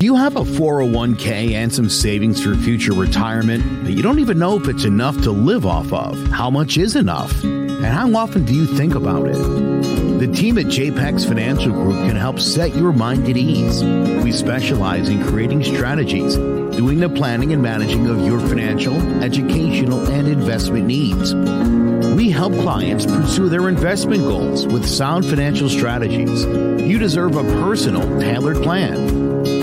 Do you have a 401k and some savings for future retirement, but you don't even know if it's enough to live off of? How much is enough? And how often do you think about it? The team at JPEX Financial Group can help set your mind at ease. We specialize in creating strategies, doing the planning and managing of your financial, educational, and investment needs. We help clients pursue their investment goals with sound financial strategies. You deserve a personal, tailored plan.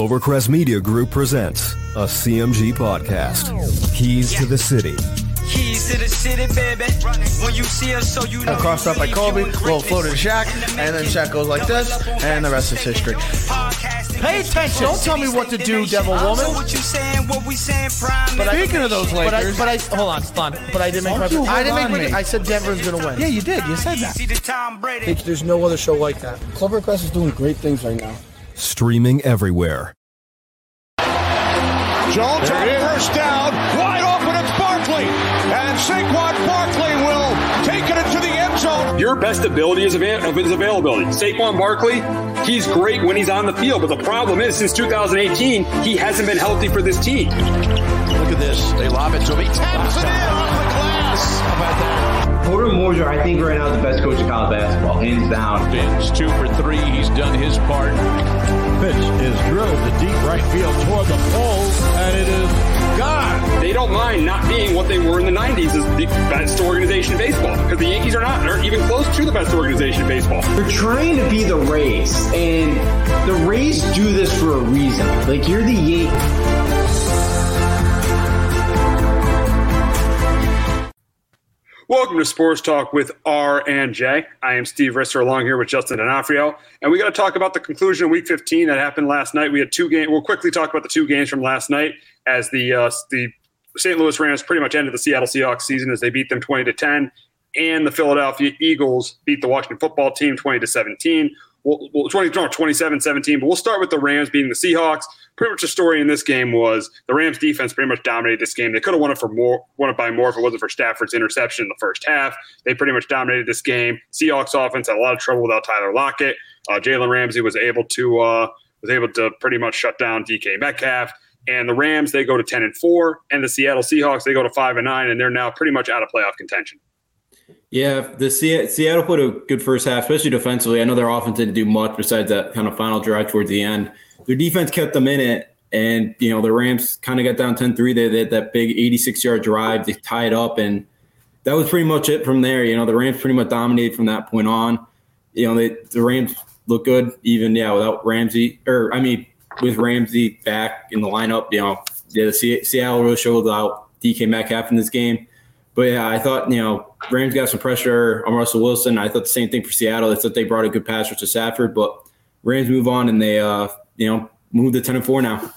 Clovercrest Media Group presents a CMG podcast. Keys to the City. Keys to the city, baby. When you see us, so you know. Crossed up by Kobe, little floater to Shaq, and then Shaq goes like this, and the rest is history. Pay attention. Don't tell me what to do, devil woman. What you saying, what we saying, prime. But Speaking of those But I, Lakers, but I hold on, hold on. But I didn't make my. Don't I didn't make my. me. I said Denver's gonna win. yeah, you did. You said that. See the Tom Brady. There's no other show like that. Clovercrest is doing great things right now. Streaming everywhere. Jones on first down, wide open, it's Barkley. And Saquon Barkley will take it into the end zone. Your best ability is, avail- of his availability. Saquon Barkley, he's great when he's on the field, but the problem is since 2018, he hasn't been healthy for this team. Look at this. They lob it to him. He taps it in off the glass. How about that? Porter Moser, I think right now is the best coach in college basketball, hands down. Vince, two for three. He's done his part. Pitch is drilled to deep right field toward the pole, and it is gone. They don't mind not being what they were in the 90s as the best organization in baseball because the Yankees are not, aren't even close to the best organization in baseball. They're trying to be the Rays, and the Rays do this for a reason. Like, you're the Yankees. Welcome to Sports Talk with R and J. I am Steve Risser along here with Justin D'Onofrio, and we got to talk about the conclusion of Week 15 that happened last night. We had two games. We'll quickly talk about the two games from last night as the uh, the St. Louis Rams pretty much ended the Seattle Seahawks season as they beat them 20 to 10, and the Philadelphia Eagles beat the Washington Football Team 20 to 17. Well, well 20, no, 27 17, but we'll start with the Rams beating the Seahawks. Pretty much the story in this game was the Rams defense pretty much dominated this game. They could have won it for more, won it by more if it wasn't for Stafford's interception in the first half. They pretty much dominated this game. Seahawks offense had a lot of trouble without Tyler Lockett. Uh, Jalen Ramsey was able to uh, was able to pretty much shut down DK Metcalf. And the Rams they go to ten and four, and the Seattle Seahawks they go to five and nine, and they're now pretty much out of playoff contention. Yeah, the Se- Seattle put a good first half, especially defensively. I know their offense didn't do much besides that kind of final drive towards the end. Their defense kept them in it, and you know the Rams kind of got down 10-3. They, they had that big 86-yard drive. They tied up, and that was pretty much it from there. You know the Rams pretty much dominated from that point on. You know they, the Rams look good, even yeah, without Ramsey or I mean with Ramsey back in the lineup. You know, yeah, the Se- Seattle really showed out DK Metcalf in this game. But yeah, I thought, you know, Rams got some pressure on Russell Wilson. I thought the same thing for Seattle. I thought they brought a good passer to Stafford, but Rams move on and they, uh, you know, move to 10 and 4 now.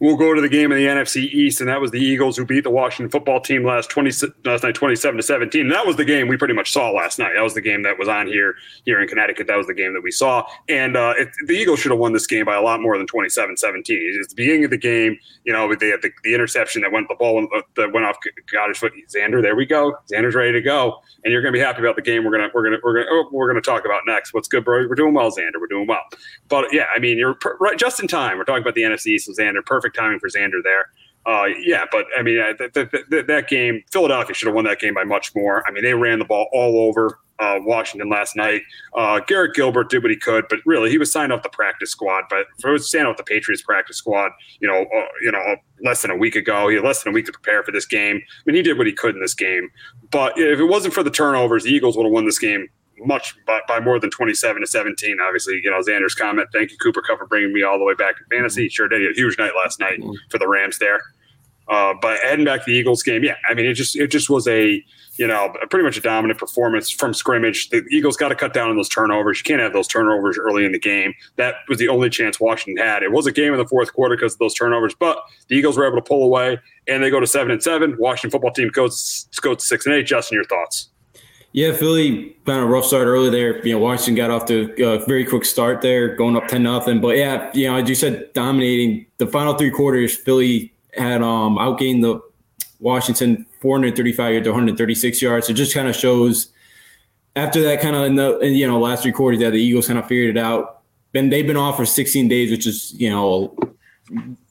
We'll go to the game in the NFC East, and that was the Eagles who beat the Washington football team last twenty last night, twenty seven to seventeen. That was the game we pretty much saw last night. That was the game that was on here here in Connecticut. That was the game that we saw, and uh, it, the Eagles should have won this game by a lot more than 27-17. It's the beginning of the game. You know, they had the, the interception that went the ball that went off Goedert's foot. Xander, there we go. Xander's ready to go, and you're going to be happy about the game. We're gonna we're gonna we're gonna oh, we're gonna talk about next. What's good, bro? We're doing well, Xander. We're doing well. But yeah, I mean, you're per- right just in time. We're talking about the NFC East with Xander. Perfect timing for Xander there. Uh, yeah, but I mean, uh, th- th- th- that game, Philadelphia should have won that game by much more. I mean, they ran the ball all over uh, Washington last night. Uh, Garrett Gilbert did what he could, but really, he was signed off the practice squad. But for to stand off the Patriots practice squad, you know, uh, you know, less than a week ago, he had less than a week to prepare for this game. I mean, he did what he could in this game. But if it wasn't for the turnovers, the Eagles would have won this game much by, by more than 27 to 17 obviously you know xander's comment thank you Cooper Kupp for bringing me all the way back to fantasy sure did a huge night last night for the rams there Uh, but heading back to the Eagles game, yeah, I mean, it just it just was a you know pretty much a dominant performance from scrimmage. The Eagles got to cut down on those turnovers. You can't have those turnovers early in the game. That was the only chance Washington had. It was a game in the fourth quarter because of those turnovers, but the Eagles were able to pull away and they go to seven and seven. Washington football team goes goes to six and eight. Justin, your thoughts? Yeah, Philly kind of rough start early there. You know, Washington got off to a very quick start there, going up ten nothing. But yeah, you know, as you said, dominating the final three quarters. Philly had um outgained the Washington 435 yards to 136 yards. So it just kind of shows after that kind of in the you know last three quarters that the Eagles kind of figured it out. Been they've been off for 16 days, which is you know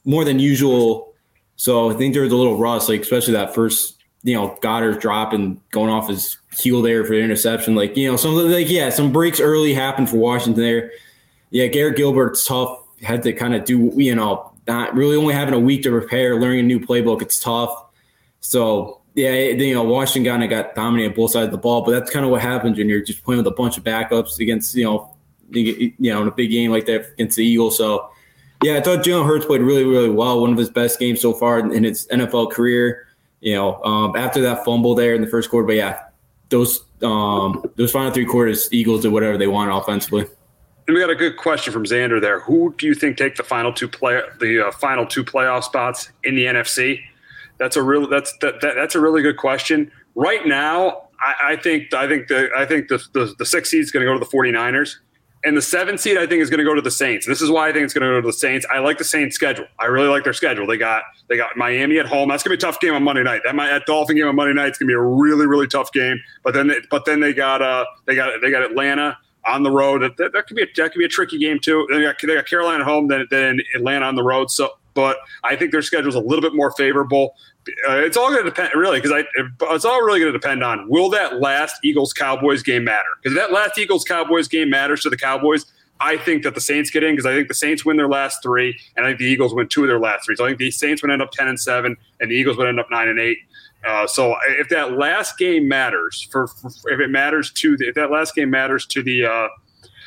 more than usual. So I think there was a little rust, like especially that first you know Goedert drop and going off his heel there for the interception. Like you know some like yeah some breaks early happened for Washington there. Yeah, Garrett Gilbert's tough. Had to kind of do you know not really only having a week to prepare, learning a new playbook. It's tough. So yeah, you know, Washington kind of got dominated both sides of the ball, but that's kind of what happens when you're just playing with a bunch of backups against you know, you know, in a big game like that against the Eagles. So yeah, I thought Jalen Hurts played really, really well. One of his best games so far in his NFL career. You know, um, after that fumble there in the first quarter, but yeah, those um, those final three quarters, Eagles did whatever they want offensively. And we got a good question from Xander there. Who do you think take the final two play the uh, final two playoff spots in the NFC? That's a real that's that, that that's a really good question. Right now, I, I think I think the I think the the, the six seed is going to go to the 49ers. And the seven seed, I think, is going to go to the Saints. This is why I think it's going to go to the Saints. I like the Saints' schedule. I really like their schedule. They got they got Miami at home. That's going to be a tough game on Monday night. That might that Dolphin game on Monday night is going to be a really really tough game. But then they, but then they got uh they got they got Atlanta on the road. That, that, could be a, that could be a tricky game too. They got, they got Carolina at home, then then Atlanta on the road. So, but I think their schedule is a little bit more favorable. Uh, it's all going to depend, really, because I it's all really going to depend on will that last Eagles Cowboys game matter? Because that last Eagles Cowboys game matters to the Cowboys. I think that the Saints get in because I think the Saints win their last three, and I think the Eagles win two of their last three. So I think the Saints would end up ten and seven, and the Eagles would end up nine and eight. Uh, so if that last game matters for, for, if it matters to the, if that last game matters to the uh,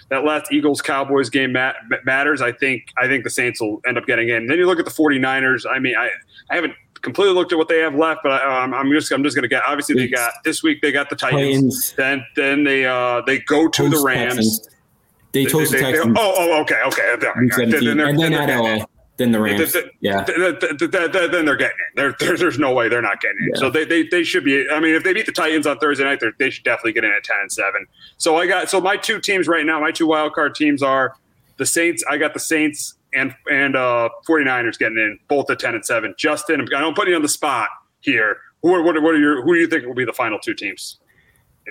that last Eagles Cowboys game mat- matters, I think I think the Saints will end up getting in. And then you look at the 49ers. I mean, I I haven't completely looked at what they have left, but I, am I'm just I'm just going to get. Obviously, they got this week. They got the Titans. Then then they uh they go to the Rams. Texans. They chose they, the Texans. They, oh, oh, okay, okay. Then, then and then at LA. Then the Rams. yeah. Then they're getting in. There, there, there's no way they're not getting in. Yeah. So they, they, they should be. I mean, if they beat the Titans on Thursday night, they should definitely get in at 10 and 7. So I got so my two teams right now, my two wild card teams are the Saints. I got the Saints and and uh 49ers getting in both at 10 and 7. Justin, I don't put you on the spot here. Who are, what, are, what are your who do you think will be the final two teams?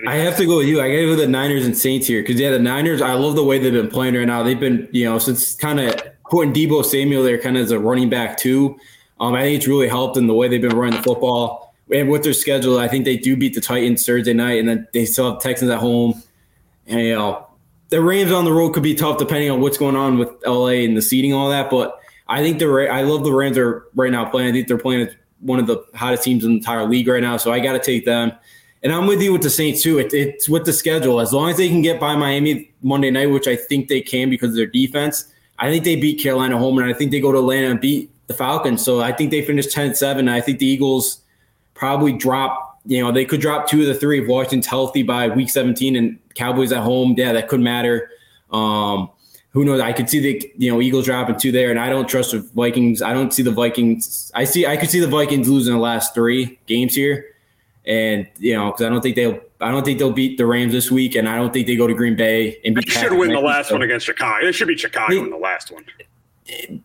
I have to go with you. I got to go with the Niners and Saints here because yeah, the Niners. I love the way they've been playing right now. They've been, you know, since kind of putting Deebo Samuel there, kind of as a running back too. Um, I think it's really helped in the way they've been running the football and with their schedule. I think they do beat the Titans Thursday night, and then they still have Texans at home. And you know, the Rams on the road could be tough depending on what's going on with LA and the seating and all that. But I think the I love the Rams are right now playing. I think they're playing one of the hottest teams in the entire league right now. So I got to take them. And I'm with you with the Saints too. It, it's with the schedule. As long as they can get by Miami Monday night, which I think they can because of their defense, I think they beat Carolina home, and I think they go to Atlanta and beat the Falcons. So I think they finish 10-7. I think the Eagles probably drop. You know, they could drop two of the three if Washington's healthy by week 17 and Cowboys at home. Yeah, that could matter. Um, who knows? I could see the you know Eagles dropping two there, and I don't trust the Vikings. I don't see the Vikings. I see. I could see the Vikings losing the last three games here and you know because I don't think they'll I don't think they'll beat the Rams this week, and I don't think they go to Green Bay and beat. They should win the last so. one against Chicago. It should be Chicago they, in the last one.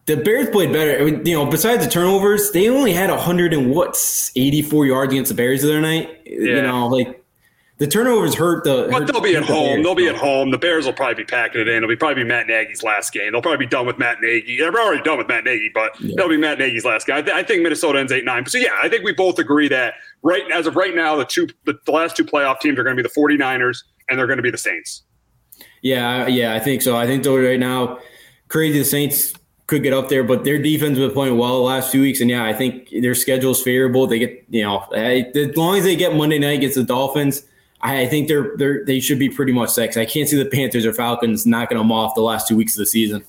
The Bears played better. I mean, you know, besides the turnovers, they only had 100 and what 84 yards against the Bears the other night. Yeah. You know, like the turnovers hurt the. But hurt they'll be at home. Bears. They'll be at home. The Bears will probably be packing it in. It'll be probably be Matt Nagy's last game. They'll probably be done with Matt Nagy. They're already done with Matt Nagy, but yeah. they'll be Matt Nagy's last game. I, th- I, think Minnesota ends eight nine. So yeah, I think we both agree that right as of right now, the two the, the last two playoff teams are going to be the 49ers and they're going to be the Saints. Yeah, yeah, I think so. I think though right now, crazy the Saints could get up there, but their defense been playing well the last few weeks, and yeah, I think their schedule is favorable. They get you know as long as they get Monday night against the Dolphins I think they're they're they should be pretty much set. I can't see the Panthers or Falcons knocking them off the last two weeks of the season.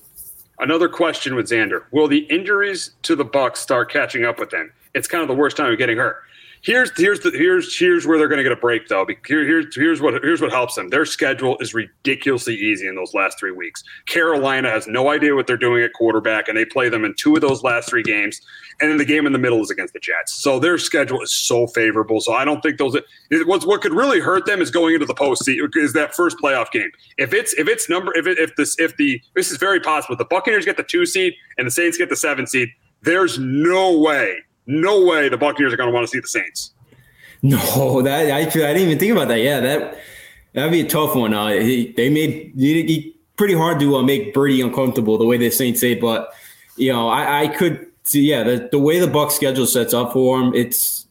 Another question with Xander: Will the injuries to the Bucs start catching up with them? it's kind of the worst time of getting hurt. Here's here's the here's here's where they're going to get a break though. Here, here's here's what here's what helps them. Their schedule is ridiculously easy in those last three weeks. Carolina has no idea what they're doing at quarterback, and they play them in two of those last three games. And then the game in the middle is against the Jets. So their schedule is so favorable. So I don't think those. It, What's what could really hurt them is going into the postseason is that first playoff game. If it's if it's number if it, if this if the this is very possible. The Buccaneers get the two seed and the Saints get the seven seed. There's no way no way the Buccaneers are going to want to see the Saints. No, that I, I didn't even think about that. Yeah, that that'd be a tough one. Uh, he, they made he, pretty hard to uh, make Brady uncomfortable the way the Saints say, but you know I, I could see yeah the, the way the Buck schedule sets up for him, it's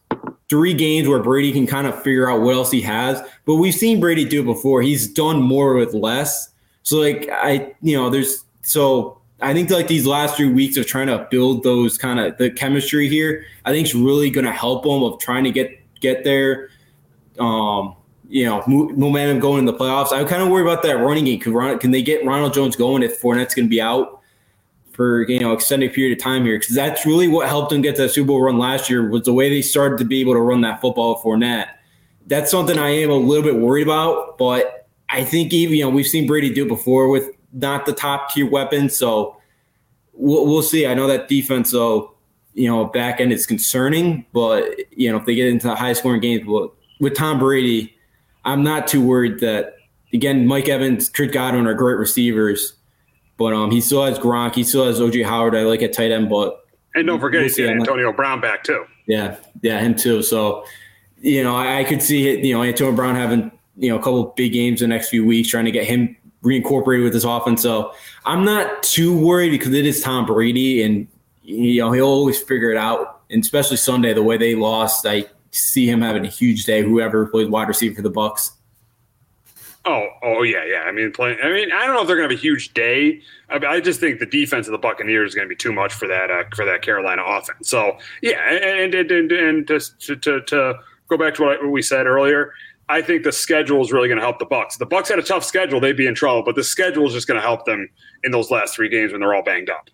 three games where Brady can kind of figure out what else he has. But we've seen Brady do it before. He's done more with less. So like I you know there's so I think like these last three weeks of trying to build those kind of the chemistry here, I think is really going to help them of trying to get get there. Um, you know, momentum going in the playoffs. I kind of worry about that running game. Can, Ron- can they get Ronald Jones going if Fournette's going to be out for you know extended period of time here? Because that's really what helped them get that Super Bowl run last year was the way they started to be able to run that football with Fournette. That's something I am a little bit worried about, but I think even you know we've seen Brady do it before with not the top tier weapon. So we'll, we'll see. I know that defense, though, you know, back end is concerning, but you know, if they get into high scoring games, well, with Tom Brady, I'm not too worried that again, Mike Evans, Chris Godwin are great receivers, but um, he still has Gronk, he still has OJ Howard. I like at tight end, but and don't forget we'll he's Antonio Brown back too. Yeah, yeah, him too. So you know, I, I could see it. You know, Antonio Brown having you know a couple big games the next few weeks, trying to get him reincorporated with this offense. So I'm not too worried because it is Tom Brady, and you know he'll always figure it out. And especially Sunday, the way they lost, I see him having a huge day. Whoever plays wide receiver for the Bucs. Oh, oh yeah, yeah. I mean, playing. I mean, I don't know if they're going to have a huge day. I, I, just think the defense of the Buccaneers is going to be too much for that uh, for that Carolina offense. So yeah, and and and, and to, to to go back to what we said earlier, I think the schedule is really going to help the Bucs. The Bucs had a tough schedule, they'd be in trouble. But the schedule is just going to help them in those last three games when they're all banged up.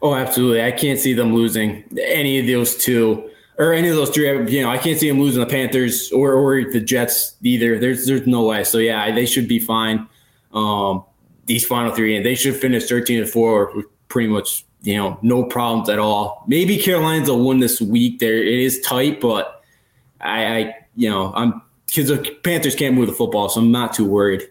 Oh, absolutely! I can't see them losing any of those two or any of those three. You know, I can't see them losing the Panthers or or the Jets either. There's there's no way. So yeah, they should be fine. Um, these final three, and they should finish thirteen and four with pretty much you know no problems at all. Maybe Carolina's will win this week. There, it is tight, but I, I you know I'm because the Panthers can't move the football, so I'm not too worried.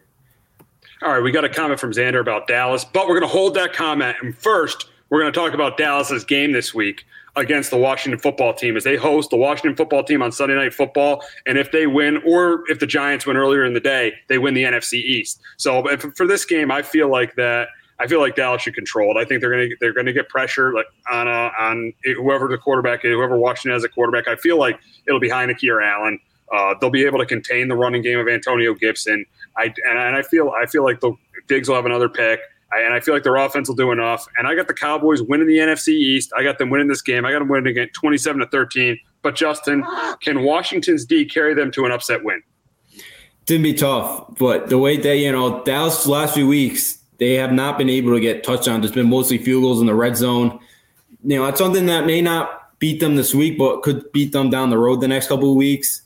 All right, we got a comment from Xander about Dallas, but we're going to hold that comment. And first, we're going to talk about Dallas's game this week against the Washington football team as they host the Washington football team on Sunday Night Football. And if they win, or if the Giants win earlier in the day, they win the NFC East. So for this game, I feel like that. I feel like Dallas should control it. I think they're going to they're going to get pressure like on uh, on whoever the quarterback is, whoever Washington has a quarterback. I feel like it'll be Heinicke or Allen. Uh, they'll be able to contain the running game of Antonio Gibson. I and, and I feel I feel like the Diggs will have another pick. I, and I feel like their offense will do enough. And I got the Cowboys winning the NFC East. I got them winning this game. I got them winning again 27 to 13. But Justin, can Washington's D carry them to an upset win? Didn't be tough, but the way they, you know, Dallas last few weeks, they have not been able to get touchdowns. It's been mostly field goals in the red zone. You know, it's something that may not beat them this week, but could beat them down the road the next couple of weeks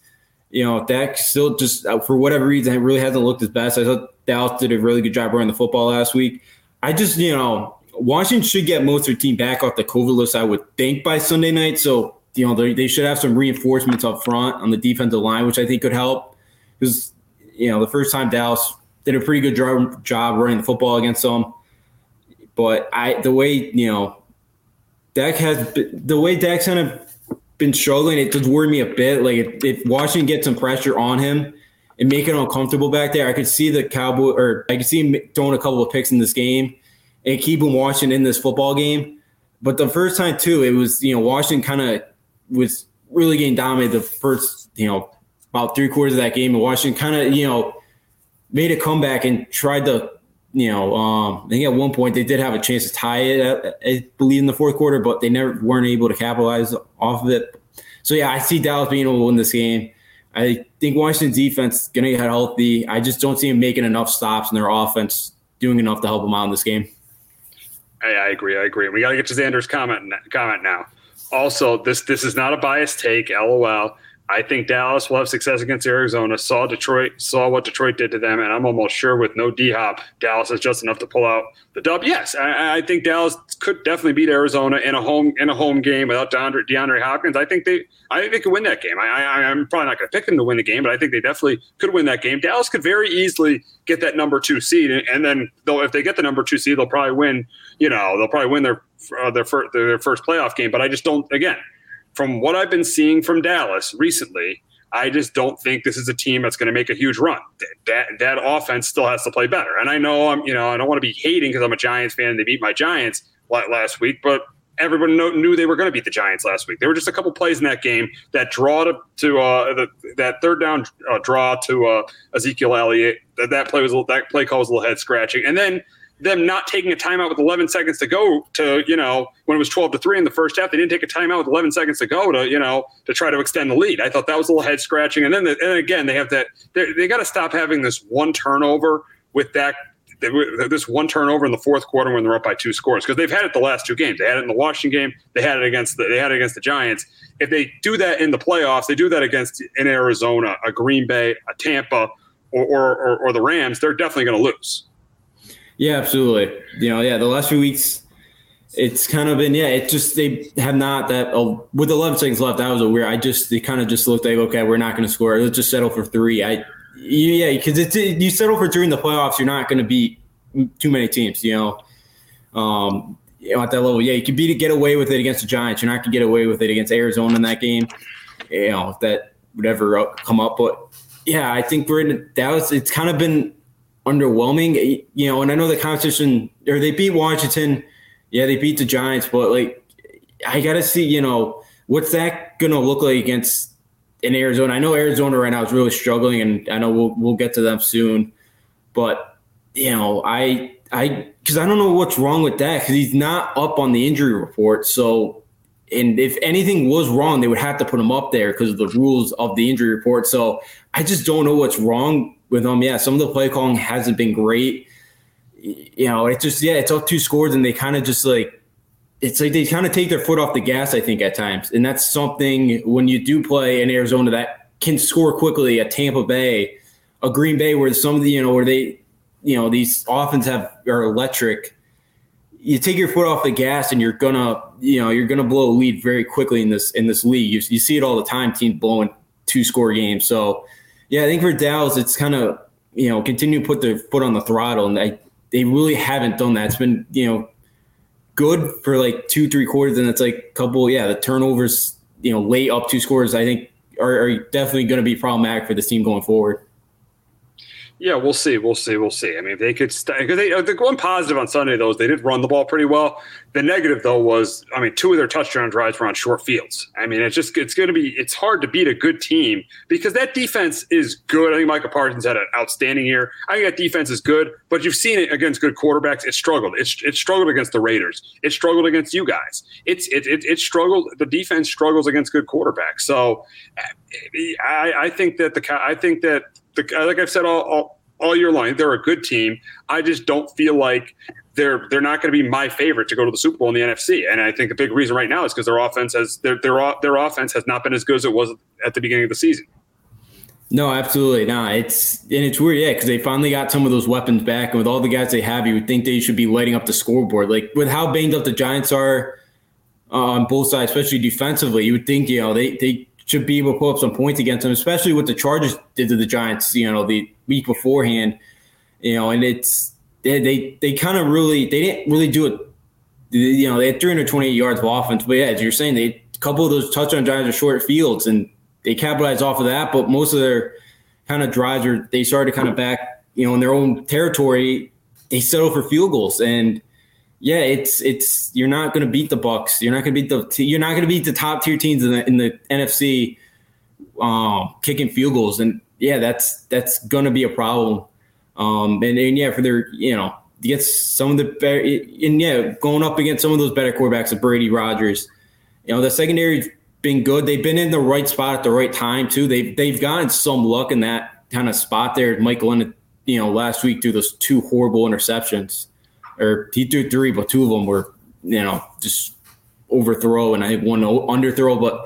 you know, Dak still just uh, for whatever reason really hasn't looked his best. I thought Dallas did a really good job running the football last week. I just, you know, Washington should get most of their team back off the COVID list, I would think, by Sunday night. So, you know, they, they should have some reinforcements up front on the defensive line, which I think could help. Because, you know, the first time Dallas did a pretty good job, job running the football against them. But I, the way, you know, Dak has, the way Dak's kind of been struggling. It does worry me a bit. Like if, if Washington gets some pressure on him and make it uncomfortable back there, I could see the Cowboy or I could see him throwing a couple of picks in this game and keep him Washington in this football game. But the first time too, it was you know Washington kind of was really getting dominated the first you know about three quarters of that game, and Washington kind of you know made a comeback and tried to you know, um, I think at one point they did have a chance to tie it, I believe, in the fourth quarter, but they never weren't able to capitalize off of it. So yeah, I see Dallas being able to win this game. I think Washington's defense going to get healthy. I just don't see them making enough stops in their offense, doing enough to help them out in this game. I, I agree. I agree. We got to get to Xander's comment comment now. also, this this is not a biased take. LOL. I think Dallas will have success against Arizona. Saw Detroit, saw what Detroit did to them, and I'm almost sure with no D Hop, Dallas is just enough to pull out the dub. Yes, I, I, think Dallas could definitely beat Arizona in a home in a home game without DeAndre, DeAndre Hopkins. I think they I think they could win that game. I, I'm probably not going to pick them to win the game, but I think they definitely could win that game. Dallas could very easily get that number two seed, and, and then though if they get the number two seed, they'll probably win. You know, they'll probably win their uh, their, first, their first playoff game. But I just don't. Again, from what I've been seeing from Dallas recently I just don't think this is a team that's going to make a huge run. That that offense still has to play better. And I know I'm, you know, I don't want to be hating because I'm a Giants fan they beat my Giants last week, but everyone knew they were going to beat the Giants last week. There were just a couple plays in that game that draw to, to uh, the, that third down uh, draw to uh, Ezekiel Elliott. That, that play was a that play call was a little head scratching, and then them not taking a timeout with 11 seconds to go to, you know, when it was 12 to 3 in the first half, they didn't take a timeout with 11 seconds to go to, you know, to try to extend the lead. I thought that was a little head scratching. And then, the, and again, they have that, they got to stop having this one turnover with that, this one turnover in the fourth quarter when they're up by two scores because they've had it the last two games. They had it in the Washington game. They had it against the, they had it against the Giants. If they do that in the playoffs, they do that against in Arizona, a Green Bay, a Tampa, or, or, or the Rams, they're definitely going to lose. Yeah, absolutely. You know, yeah, the last few weeks, it's kind of been yeah. It just they have not that oh, with 11 seconds left. That was a weird. I just they kind of just looked like okay, we're not going to score. Let's just settle for three. I yeah, because it's you settle for three in the playoffs, you're not going to beat too many teams. You know, um, you know, at that level, yeah, you can beat it, get away with it against the Giants. You're not going to get away with it against Arizona in that game. You know, if that would ever come up, but yeah, I think we're in Dallas. It's kind of been underwhelming. Eh, you know, and I know the competition or they beat Washington. Yeah, they beat the Giants, but like I gotta see, you know, what's that gonna look like against in Arizona? I know Arizona right now is really struggling, and I know we'll we'll get to them soon. But you know, I I because I don't know what's wrong with that because he's not up on the injury report. So, and if anything was wrong, they would have to put him up there because of the rules of the injury report. So I just don't know what's wrong with them. Yeah, some of the play calling hasn't been great. You know, it's just yeah, it's up two scores, and they kind of just like it's like they kind of take their foot off the gas. I think at times, and that's something when you do play in Arizona that can score quickly at Tampa Bay, a Green Bay where some of the you know where they you know these offense have are electric. You take your foot off the gas, and you're gonna you know you're gonna blow a lead very quickly in this in this league. You, you see it all the time, teams blowing two score games. So yeah, I think for Dallas, it's kind of you know continue to put their foot on the throttle, and they they really haven't done that. It's been you know good for like two three quarters, and it's like a couple yeah the turnovers you know late up two scores. I think are, are definitely going to be problematic for this team going forward. Yeah, we'll see. We'll see. We'll see. I mean, they could, st- they, uh, the one positive on Sunday though is they did run the ball pretty well. The negative though was, I mean, two of their touchdown drives were on short fields. I mean, it's just it's going to be it's hard to beat a good team because that defense is good. I think Micah Parsons had an outstanding year. I think that defense is good, but you've seen it against good quarterbacks. It struggled. It's it struggled against the Raiders. It struggled against you guys. It's it it, it struggled. The defense struggles against good quarterbacks. So, eh, I, I think that the I think that the like I've said all, all all year long. They're a good team. I just don't feel like they're they're not going to be my favorite to go to the Super Bowl in the NFC. And I think a big reason right now is because their offense has their their their offense has not been as good as it was at the beginning of the season. No, absolutely not. It's and it's weird, yeah, because they finally got some of those weapons back, and with all the guys they have, you would think they should be lighting up the scoreboard. Like with how banged up the Giants are uh, on both sides, especially defensively, you would think you know they they should be able to pull up some points against them, especially what the Chargers did to the Giants. You know, the week beforehand. You know, and it's they they, they kind of really they didn't really do it. You know, they had 328 yards of offense, but yeah, as you're saying, they a couple of those touchdown drives are short fields, and they capitalized off of that. But most of their kind of drives are they started to kind of back, you know, in their own territory. They settle for field goals, and yeah, it's it's you're not going to beat the Bucs. You're not going to beat the you're not going to beat the top tier teams in the in the NFC um, kicking field goals, and yeah, that's that's going to be a problem. Um, and, and yeah, for their you know against some of the better and yeah, going up against some of those better quarterbacks, like Brady Rodgers. You know, the secondary's been good. They've been in the right spot at the right time too. They've they've gotten some luck in that kind of spot there. Mike Glennon, you know, last week through those two horrible interceptions, or he threw three, but two of them were you know just overthrow and I think one underthrow. But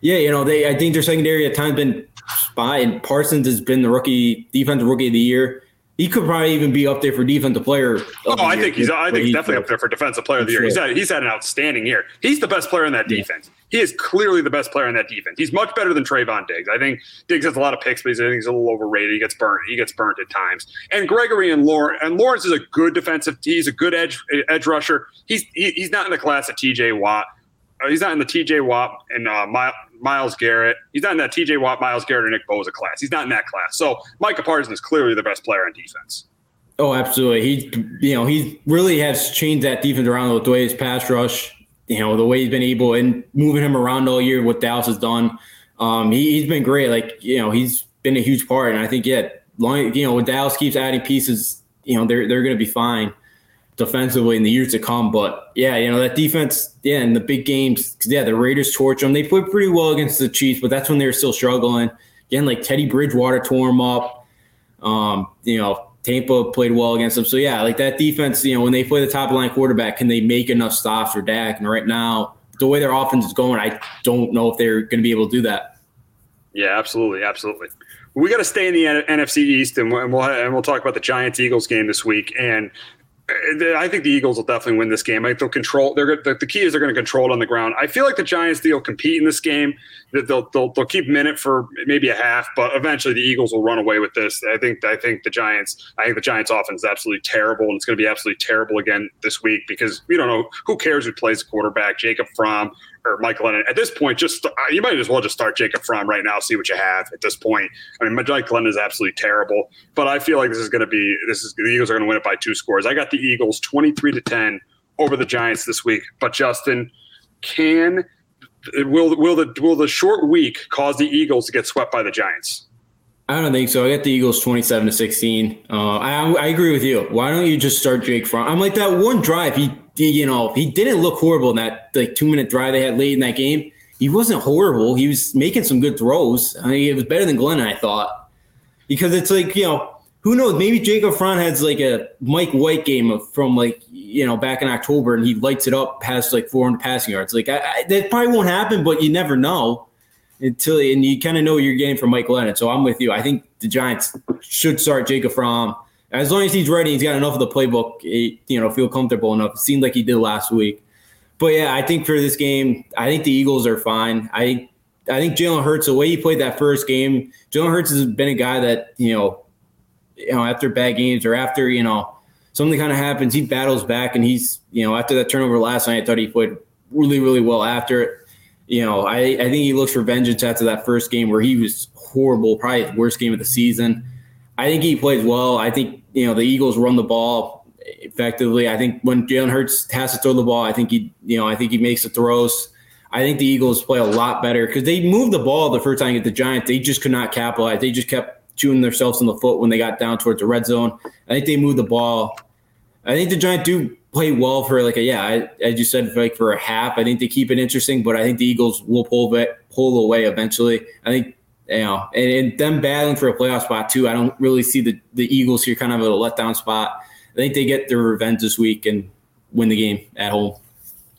yeah, you know, they I think their secondary at times been spy and Parsons has been the rookie defensive rookie of the year. He could probably even be up there for defensive player. Oh, I think he's. I think he's definitely up there for defensive player of the year. He's had, he's had an outstanding year. He's the best player in that defense. He is clearly the best player in that defense. He's much better than Trevon Diggs. I think Diggs has a lot of picks, but I think he's a little overrated. He gets burnt. He gets burnt at times. And Gregory and Lawrence and Lawrence is a good defensive. He's a good edge edge rusher. He's he, he's not in the class of T.J. Watt. Uh, he's not in the T.J. Watt and uh, Myles Garrett. He's not in that T.J. Watt, Myles Garrett, or Nick Bosa class. He's not in that class. So Micah Parsons is clearly the best player on defense. Oh, absolutely. He, you know, he really has changed that defense around with the way his pass rush, you know, the way he's been able and moving him around all year. What Dallas has done, um, he, has been great. Like you know, he's been a huge part, and I think yeah, long, you know, when Dallas keeps adding pieces, you know, they're they're going to be fine defensively in the years to come. But yeah, you know that defense, yeah, in the big games, yeah, the Raiders torch them. They played pretty well against the Chiefs, but that's when they were still struggling. Again, like Teddy Bridgewater tore them up. Um, you know, Tampa played well against them. So yeah, like that defense, you know, when they play the top line quarterback, can they make enough stops for Dak? And right now, the way their offense is going, I don't know if they're going to be able to do that. Yeah, absolutely, absolutely. We got to stay in the NFC East, and we'll and we'll talk about the Giants Eagles game this week. And I think the Eagles will definitely win this game. I think they'll control. They're the, the key is they're going to control it on the ground. I feel like the Giants they'll compete in this game. That they'll, they'll they'll keep minute for maybe a half, but eventually the Eagles will run away with this. I think I think the Giants. I think the Giants offense is absolutely terrible, and it's going to be absolutely terrible again this week because we don't know who cares who plays quarterback. Jacob Fromm or Michael Glennon. At this point, just uh, you might as well just start Jacob Fromm right now, see what you have at this point. I mean, Mike Glennon is absolutely terrible, but I feel like this is going to be this is the Eagles are going to win it by two scores. I got the Eagles twenty three to ten over the Giants this week. But Justin, can will will the will the short week cause the Eagles to get swept by the Giants? I don't think so. I got the Eagles 27 to 16. Uh, I, agree with you. Why don't you just start Jake Fromm? I'm like that one drive. He, you know, he didn't look horrible in that like two minute drive they had late in that game. He wasn't horrible. He was making some good throws. I mean, it was better than Glenn, I thought, because it's like you know, who knows? Maybe Jacob Fromm has like a Mike White game from like you know back in October, and he lights it up past like 400 passing yards. Like I, I, that probably won't happen, but you never know until and you kind of know what you're getting from Mike Glennon. So I'm with you. I think the Giants should start Jacob Fromm. As long as he's ready, he's got enough of the playbook, eh, you know, feel comfortable enough. It seemed like he did last week. But yeah, I think for this game, I think the Eagles are fine. I I think Jalen Hurts, the way he played that first game, Jalen Hurts has been a guy that, you know, you know, after bad games or after, you know, something kind of happens, he battles back and he's, you know, after that turnover last night, I thought he played really, really well after it you know, I, I think he looks for vengeance after that first game where he was horrible, probably the worst game of the season. I think he plays well. I think, you know, the Eagles run the ball effectively. I think when Jalen Hurts has to throw the ball, I think he, you know, I think he makes the throws. I think the Eagles play a lot better because they moved the ball the first time at the Giants. They just could not capitalize. They just kept shooting themselves in the foot when they got down towards the red zone. I think they moved the ball. I think the Giants do play well for like a yeah, I, as you said, like for a half. I think they keep it interesting, but I think the Eagles will pull pull away eventually. I think you know, and, and them battling for a playoff spot too. I don't really see the the Eagles here kind of at a letdown spot. I think they get their revenge this week and win the game at home.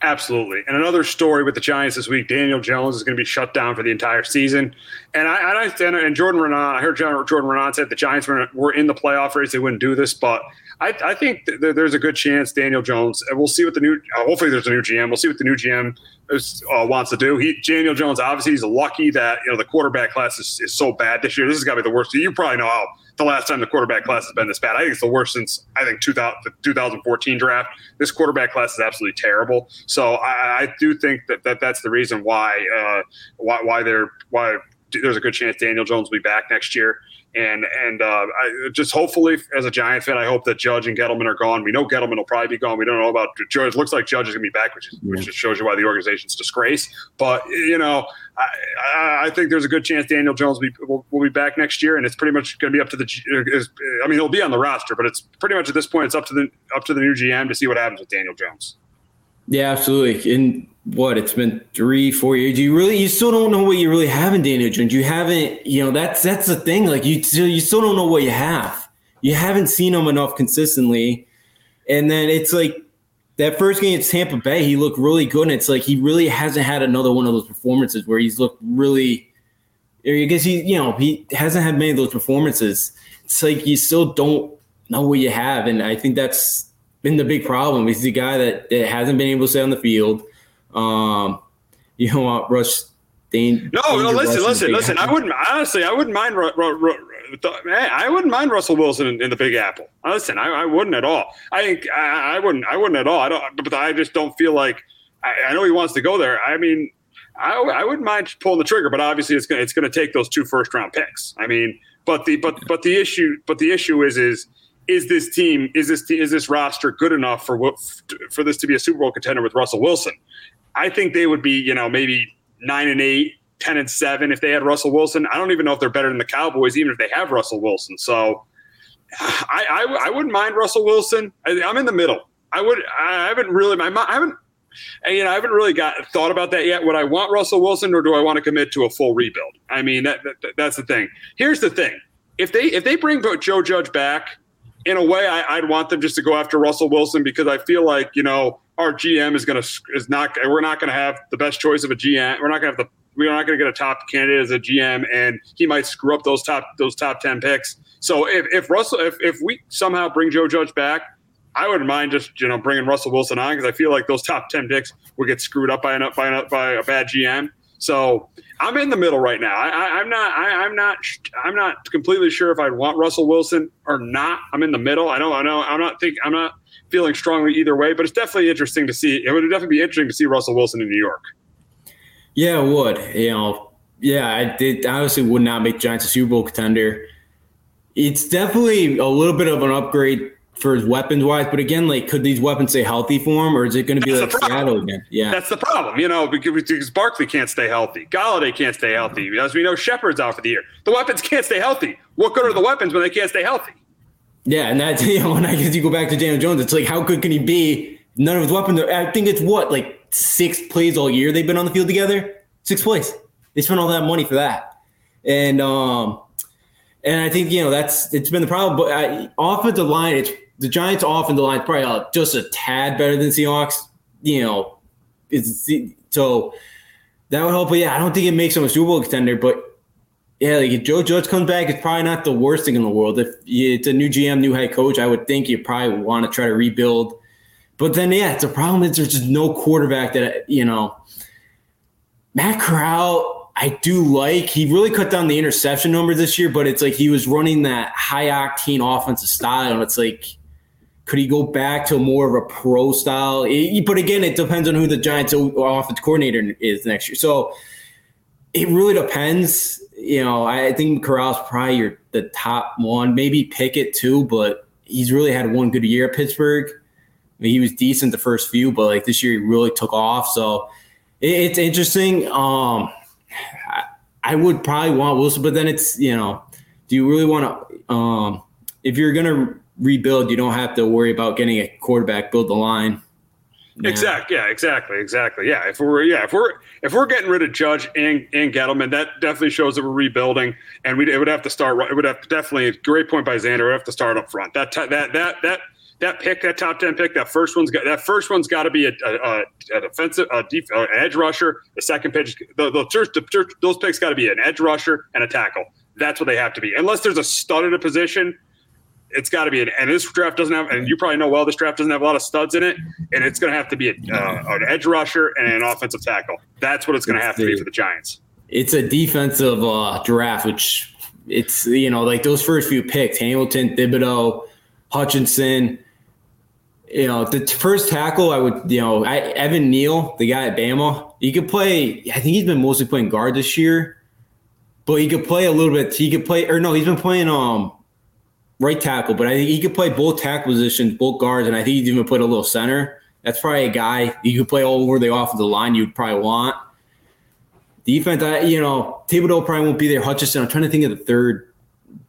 Absolutely. And another story with the Giants this week: Daniel Jones is going to be shut down for the entire season. And I, and, I, and Jordan Raanan, I heard Jordan Raanan said the Giants were in the playoff race; they wouldn't do this, but I, I think th- there's a good chance Daniel Jones. We'll see what the new. Uh, hopefully, there's a new GM. We'll see what the new GM is, uh, wants to do. He Daniel Jones obviously he's lucky that you know the quarterback class is, is so bad this year. This has got to be the worst. You probably know how the last time the quarterback class has been this bad. I think it's the worst since I think 2000, the 2014 draft. This quarterback class is absolutely terrible. So I, I do think that, that that's the reason why uh, why why they're why there's a good chance Daniel Jones will be back next year. And and uh, I, just hopefully, as a Giant fan, I hope that Judge and Gettleman are gone. We know Gettleman will probably be gone. We don't know about Judge. Looks like Judge is going to be back, which, is, which just shows you why the organization's disgrace. But you know, I, I think there's a good chance Daniel Jones will be, will, will be back next year, and it's pretty much going to be up to the. I mean, he'll be on the roster, but it's pretty much at this point, it's up to the up to the new GM to see what happens with Daniel Jones. Yeah, absolutely. And what it's been three, four years. You really, you still don't know what you really have in Daniel Jones. You haven't, you know, that's that's the thing. Like you, still you still don't know what you have. You haven't seen him enough consistently, and then it's like, that first game at Tampa Bay, he looked really good. And it's like he really hasn't had another one of those performances where he's looked really. I guess he, you know, he hasn't had many of those performances. It's like you still don't know what you have, and I think that's been the big problem. He's the guy that, that hasn't been able to stay on the field. Um, you know, Rush. Dane, no, no. Listen, listen, listen. I wouldn't honestly. I wouldn't mind. Ru- Ru- Ru- I wouldn't mind Russell Wilson in, in the Big Apple. Listen, I, I, wouldn't at all. I think I, I, wouldn't. I wouldn't at all. I don't. But I just don't feel like. I, I know he wants to go there. I mean, I, I wouldn't mind pulling the trigger, but obviously it's gonna it's going to take those two first round picks. I mean, but the but but the issue but the issue is is is this team is this is this roster good enough for what for this to be a Super Bowl contender with Russell Wilson? I think they would be you know maybe nine and eight, 10 and seven if they had Russell Wilson. I don't even know if they're better than the Cowboys even if they have Russell Wilson. So I I, I wouldn't mind Russell Wilson. I, am in the middle. I would I haven't really my I haven't you know, I haven't really got thought about that yet. Would I want Russell Wilson, or do I want to commit to a full rebuild? I mean, that, that, that's the thing. Here's the thing: if they if they bring Joe Judge back, in a way, I, would want them just to go after Russell Wilson because I feel like you know our GM is gonna is not we're not gonna have the best choice of a GM. We're not gonna have the we're not gonna get a top candidate as a GM, and he might screw up those top those top ten picks. So if, if Russell if, if we somehow bring Joe Judge back, I wouldn't mind just you know bringing Russell Wilson on because I feel like those top ten picks would get screwed up by a by a, by a bad GM. So I'm in the middle right now. I, am not. I, am not. I'm not completely sure if I'd want Russell Wilson or not. I'm in the middle. I know. I know. I'm not think. I'm not feeling strongly either way. But it's definitely interesting to see. It would definitely be interesting to see Russell Wilson in New York. Yeah, it would. You know. Yeah, I did. Honestly, would not make Giants a Super Bowl contender. It's definitely a little bit of an upgrade for his weapons wise. But again, like, could these weapons stay healthy for him, or is it going to be That's like Seattle again? Yeah, that's the problem. You know, because, because Barkley can't stay healthy, Golladay can't stay healthy. As we know, Shepard's out for the year. The weapons can't stay healthy. What good are the weapons when they can't stay healthy? Yeah, and that's you know, when I guess you go back to Daniel Jones, it's like how good can he be? None of his weapons. Are, I think it's what like six plays all year they've been on the field together. Six plays. They spent all that money for that, and um, and I think you know that's it's been the problem. But I, offensive line, it's the Giants' offensive line is probably uh, just a tad better than Seahawks. You know, it's so that would help. But yeah, I don't think it makes them a Super Bowl contender. But yeah, like if Joe Judge comes back, it's probably not the worst thing in the world. If it's a new GM, new head coach, I would think you probably want to try to rebuild. But then, yeah, the problem is there's just no quarterback that you know. Matt Corral I do like. He really cut down the interception number this year, but it's like he was running that high octane offensive style, and it's like could he go back to more of a pro style? It, but again, it depends on who the Giants' offense coordinator is next year. So it really depends. You know, I think Corral's probably your, the top one, maybe Pickett too, but he's really had one good year at Pittsburgh. I mean, he was decent the first few, but like this year he really took off. So it, it's interesting. Um, I, I would probably want Wilson, but then it's you know, do you really want to? Um, if you're gonna rebuild, you don't have to worry about getting a quarterback, build the line. Yeah. Exactly. Yeah. Exactly. Exactly. Yeah. If we're yeah if we're if we're getting rid of Judge and, and Gettleman, that definitely shows that we're rebuilding, and we it would have to start. It would have to definitely great point by Xander. Would have to start up front. That that that that that pick, that top ten pick, that first one's got that first one's got to be a, a, a, defensive, a def, an edge rusher. The second pitch, the, the, the those picks got to be an edge rusher and a tackle. That's what they have to be. Unless there's a stud at a position it's got to be an and this draft doesn't have and you probably know well this draft doesn't have a lot of studs in it and it's going to have to be a, uh, an edge rusher and an offensive tackle. That's what it's going to have to be for the giants. It's a defensive uh, draft which it's you know like those first few picks hamilton thibodeaux hutchinson you know the first tackle i would you know I, evan neal the guy at bama he could play i think he's been mostly playing guard this year but he could play a little bit he could play or no he's been playing um right tackle, but I think he could play both tackle positions, both guards, and I think he's even put a little center. That's probably a guy you could play all over the offensive line you'd probably want. Defense, I, you know, Thibodeaux probably won't be there. Hutchinson, I'm trying to think of the third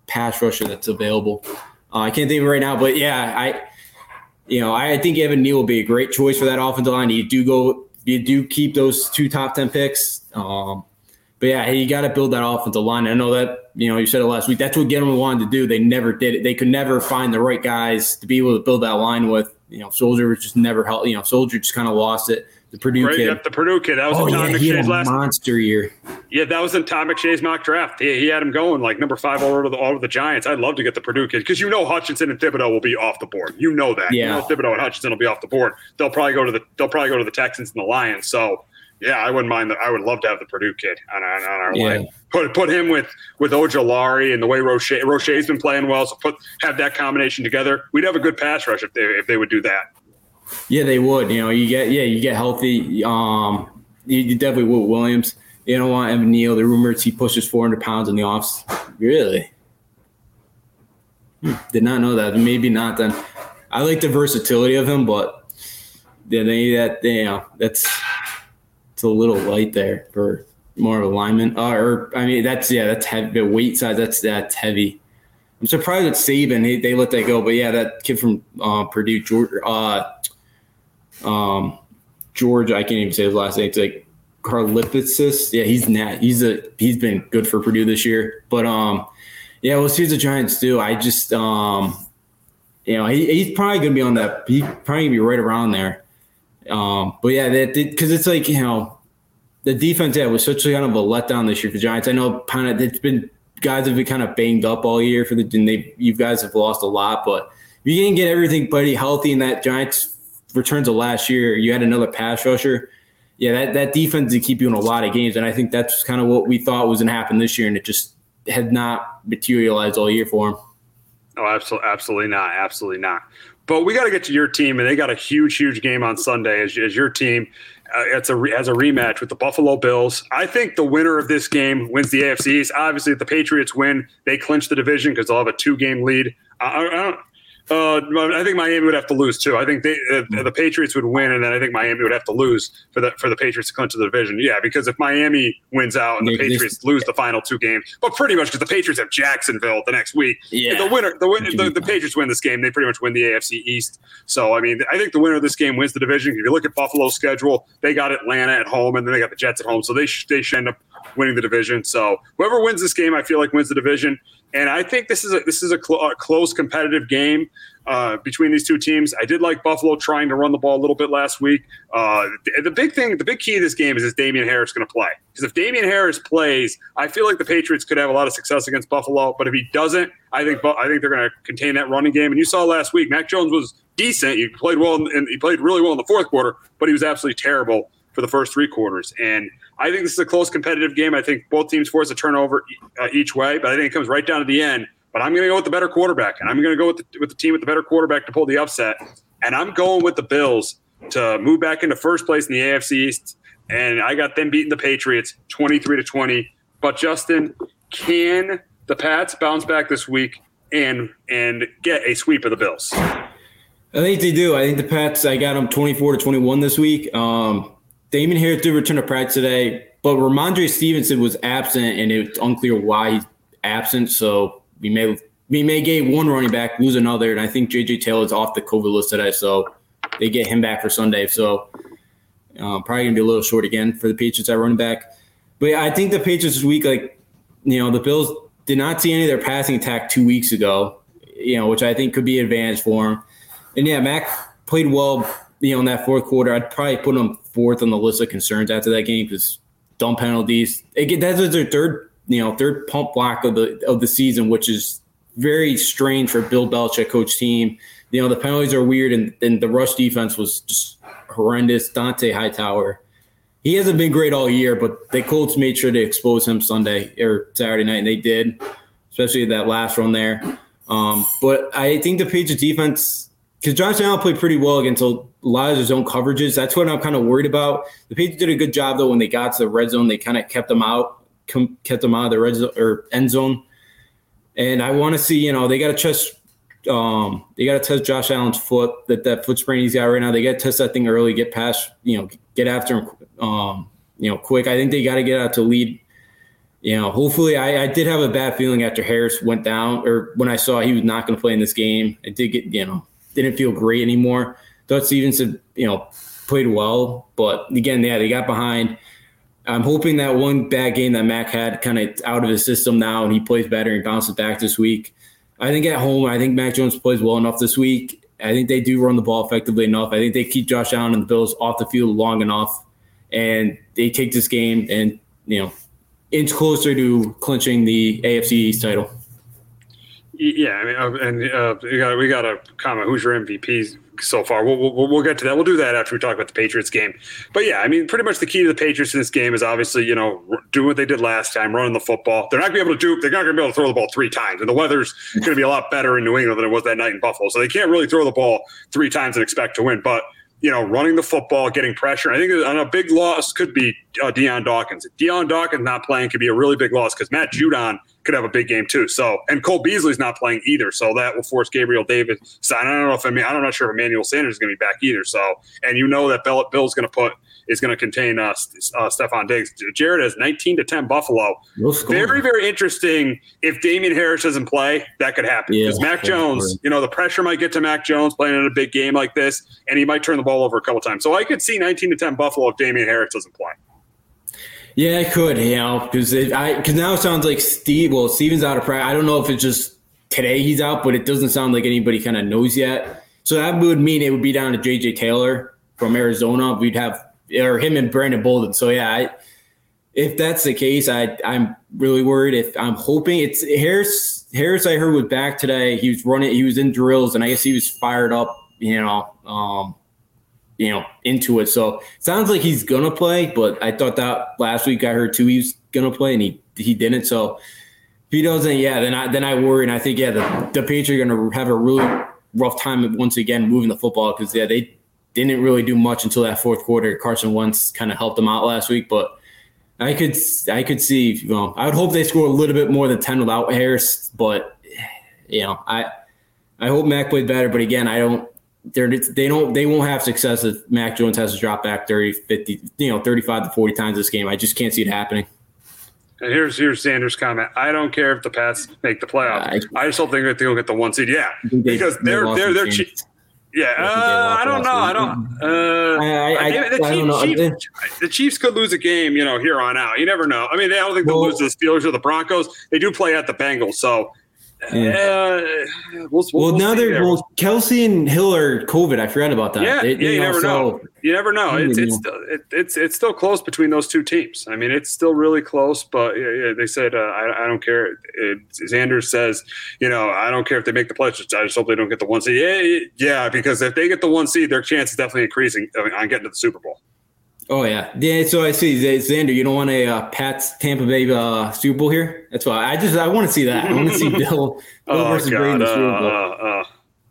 pass rusher that's available. Uh, I can't think of right now, but yeah, I, you know, I think Evan Neal will be a great choice for that offensive line. You do go, you do keep those two top ten picks. Um, but yeah, you got to build that offensive line. I know that you know you said it last week. That's what Gettleman wanted to do. They never did it. They could never find the right guys to be able to build that line with. You know, Solder was just never helped. You know, Solder just kind of lost it. The Purdue right, kid, yep, the Purdue kid. That was oh in Tom yeah, McShay's last. monster year. Yeah, that was in Tom McShay's mock draft. He, he had him going like number five all over the all over the Giants. I'd love to get the Purdue kid because you know Hutchinson and Thibodeaux will be off the board. You know that. Yeah. You know Thibodeaux and Hutchinson will be off the board. They'll probably go to the they'll probably go to the Texans and the Lions. So yeah, I wouldn't mind. that. I would love to have the Purdue kid on, on, on our Yeah. line. Put put him with with Ojulari and the way Roche Roche's been playing well. So put have that combination together. We'd have a good pass rush if they if they would do that. Yeah, they would. You know, you get yeah, you get healthy. Um, you, you definitely would. Williams. You don't want Evan Neal. The rumors he pushes 400 pounds in the offs. Really? Hmm, did not know that. Maybe not then. I like the versatility of him, but yeah, they that you know that's it's a little light there for more of a lineman. Uh, or I mean, that's yeah, that's heavy. The weight size, that's that's heavy. I'm surprised that Saban they, they let that go, but yeah, that kid from uh, Purdue, George, uh, um, George, I can't even say his last name. It's like Karlipsis. Yeah, he's not. He's a he's been good for Purdue this year. But um, yeah, we'll see what the Giants do. I just um, you know, he, he's probably gonna be on that. He's probably gonna be right around there. Um, but yeah, that because it's like you know, the defense yeah was such kind of a letdown this year for Giants. I know kind of it's been guys have been kind of banged up all year for the and they you guys have lost a lot, but if you didn't get everything buddy healthy in that Giants returns of last year, you had another pass rusher. Yeah, that, that defense did keep you in a lot of games, and I think that's kind of what we thought was going to happen this year, and it just had not materialized all year for him. Oh, absolutely, absolutely not, absolutely not. But we got to get to your team, and they got a huge, huge game on Sunday as, as your team. Uh, it's a as a rematch with the Buffalo Bills. I think the winner of this game wins the AFC East. Obviously, if the Patriots win, they clinch the division because they'll have a two-game lead. I, I. Uh, I think Miami would have to lose too. I think they, uh, the Patriots would win, and then I think Miami would have to lose for the for the Patriots to clinch the division. Yeah, because if Miami wins out and the They- they- Patriots lose the final two games, but pretty much because the Patriots have Jacksonville the next week. Yeah. the winner, the, win, the the Patriots win this game, they pretty much win the AFC East. So I mean, I think the winner of this game wins the division. If you look at Buffalo's schedule, they got Atlanta at home, and then they got the Jets at home, so they sh- they should end up winning the division. So whoever wins this game, I feel like wins the division. And I think this is a, this is a, cl- a close competitive game uh, between these two teams. I did like Buffalo trying to run the ball a little bit last week. Uh, the, the big thing, the big key of this game is is Damien Harris going to play? Because if Damien Harris plays, I feel like the Patriots could have a lot of success against Buffalo. But if he doesn't, I think I think they're going to contain that running game. And you saw last week, Mac Jones was decent. He played well, and he played really well in the fourth quarter, but he was absolutely terrible for the first three quarters. And I think this is a close competitive game. I think both teams force a turnover uh, each way, but I think it comes right down to the end. But I'm going to go with the better quarterback, and I'm going to go with the, with the team with the better quarterback to pull the upset. And I'm going with the Bills to move back into first place in the AFC East. And I got them beating the Patriots 23 to 20. But Justin, can the Pats bounce back this week and and get a sweep of the Bills? I think they do. I think the Pats. I got them twenty-four to twenty-one this week. Um, Damien Harris did return to practice today, but Rhamondre Stevenson was absent, and it's unclear why he's absent. So we may we may get one running back, lose another, and I think JJ Taylor is off the COVID list today, so they get him back for Sunday. So um, probably gonna be a little short again for the Patriots at running back. But yeah, I think the Patriots this week, like you know, the Bills did not see any of their passing attack two weeks ago. You know, which I think could be an advantage for them. And yeah, Mac played well, you know, in that fourth quarter. I'd probably put him fourth on the list of concerns after that game because dumb penalties. Again, that was their third, you know, third punt block of the of the season, which is very strange for Bill Belichick coach team. You know, the penalties are weird, and, and the rush defense was just horrendous. Dante Hightower, he hasn't been great all year, but the Colts made sure to expose him Sunday or Saturday night, and they did, especially that last run there. Um, but I think the Patriots defense, because Josh Allen played pretty well against a lot of his own coverages. That's what I'm kind of worried about. The Patriots did a good job though when they got to the red zone. They kind of kept them out, com- kept them out of the red zone or end zone. And I want to see, you know, they got to test. Um, they got to test Josh Allen's foot, that that foot sprain he's got right now. They got to test that thing early, get past, you know, get after him, um, you know, quick. I think they got to get out to lead you know, hopefully, I, I did have a bad feeling after Harris went down, or when I saw he was not going to play in this game. I did get, you know, didn't feel great anymore. Thought Stevenson, you know, played well, but again, yeah, they got behind. I'm hoping that one bad game that Mac had kind of out of his system now, and he plays better and bounces back this week. I think at home, I think Mac Jones plays well enough this week. I think they do run the ball effectively enough. I think they keep Josh Allen and the Bills off the field long enough, and they take this game and you know inch closer to clinching the AFC East title. Yeah, I mean, uh, and uh, we got we got a comment. Who's your MVP so far? We'll, we'll we'll get to that. We'll do that after we talk about the Patriots game. But yeah, I mean, pretty much the key to the Patriots in this game is obviously you know doing what they did last time, running the football. They're not going to be able to do. They're not going to be able to throw the ball three times, and the weather's going to be a lot better in New England than it was that night in Buffalo. So they can't really throw the ball three times and expect to win. But you know, running the football, getting pressure. I think a big loss could be uh, Dion Dawkins. Dion Dawkins not playing could be a really big loss because Matt Judon could have a big game too. So, and Cole Beasley's not playing either, so that will force Gabriel Davis. So I don't know if I mean I'm not sure if Emmanuel Sanders is going to be back either. So, and you know that Bill, Bill's going to put is going to contain uh, uh, Stefon Diggs. Jared has 19 to 10 Buffalo. Very, very interesting. If Damien Harris doesn't play, that could happen because yeah, Mac Jones, you know, the pressure might get to Mac Jones playing in a big game like this, and he might turn the ball over a couple times. So I could see 19 to 10 Buffalo if Damien Harris doesn't play. Yeah, it could, you know, because I because now it sounds like Steve. Well, Steven's out of practice. I don't know if it's just today he's out, but it doesn't sound like anybody kind of knows yet. So that would mean it would be down to JJ Taylor from Arizona. We'd have or him and Brandon Bolden. So yeah, I, if that's the case, I I'm really worried. If I'm hoping it's Harris. Harris, I heard was back today. He was running. He was in drills, and I guess he was fired up. You know, um, you know, into it. So sounds like he's gonna play. But I thought that last week I heard too he was gonna play, and he he didn't. So if he doesn't, yeah, then I then I worry, and I think yeah, the the Patriots are gonna have a really rough time once again moving the football because yeah, they didn't really do much until that fourth quarter. Carson Wentz kind of helped them out last week, but I could I could see. You know, I would hope they score a little bit more than ten without Harris, but you know, I I hope Mac played better. But again, I don't. They're, they don't they won't have success if Mac Jones has to drop back 30, 50, you know, 35 to 40 times this game. I just can't see it happening. And here's here's Xander's comment. I don't care if the Pats make the playoffs. I, I just hope they're going to get the one seed. Yeah, because they're they're they're, they're yeah, uh, I don't know. I don't. Uh, I, I, I, the, Chiefs, Chiefs, the Chiefs could lose a game, you know, here on out. You never know. I mean, I don't think they'll well, lose to the Steelers or the Broncos. They do play at the Bengals, so yeah. Uh, we'll, we'll, well now they're well, Kelce and Hill are COVID. I forgot about that. Yeah, they, yeah. You never know. You never know. It's it's still, it, it's it's still close between those two teams. I mean, it's still really close. But yeah, yeah they said uh, I, I don't care. It, Xander says, you know, I don't care if they make the playoffs. I just hope they don't get the one seed. Yeah, yeah, because if they get the one seed, their chance is definitely increasing on getting to the Super Bowl. Oh yeah, yeah. So I see Xander. You don't want a uh, Pats Tampa Bay uh, Super Bowl here. That's why I just I want to see that. I want to see Bill, Bill oh, versus God. Brady in the Super Bowl. Uh, uh,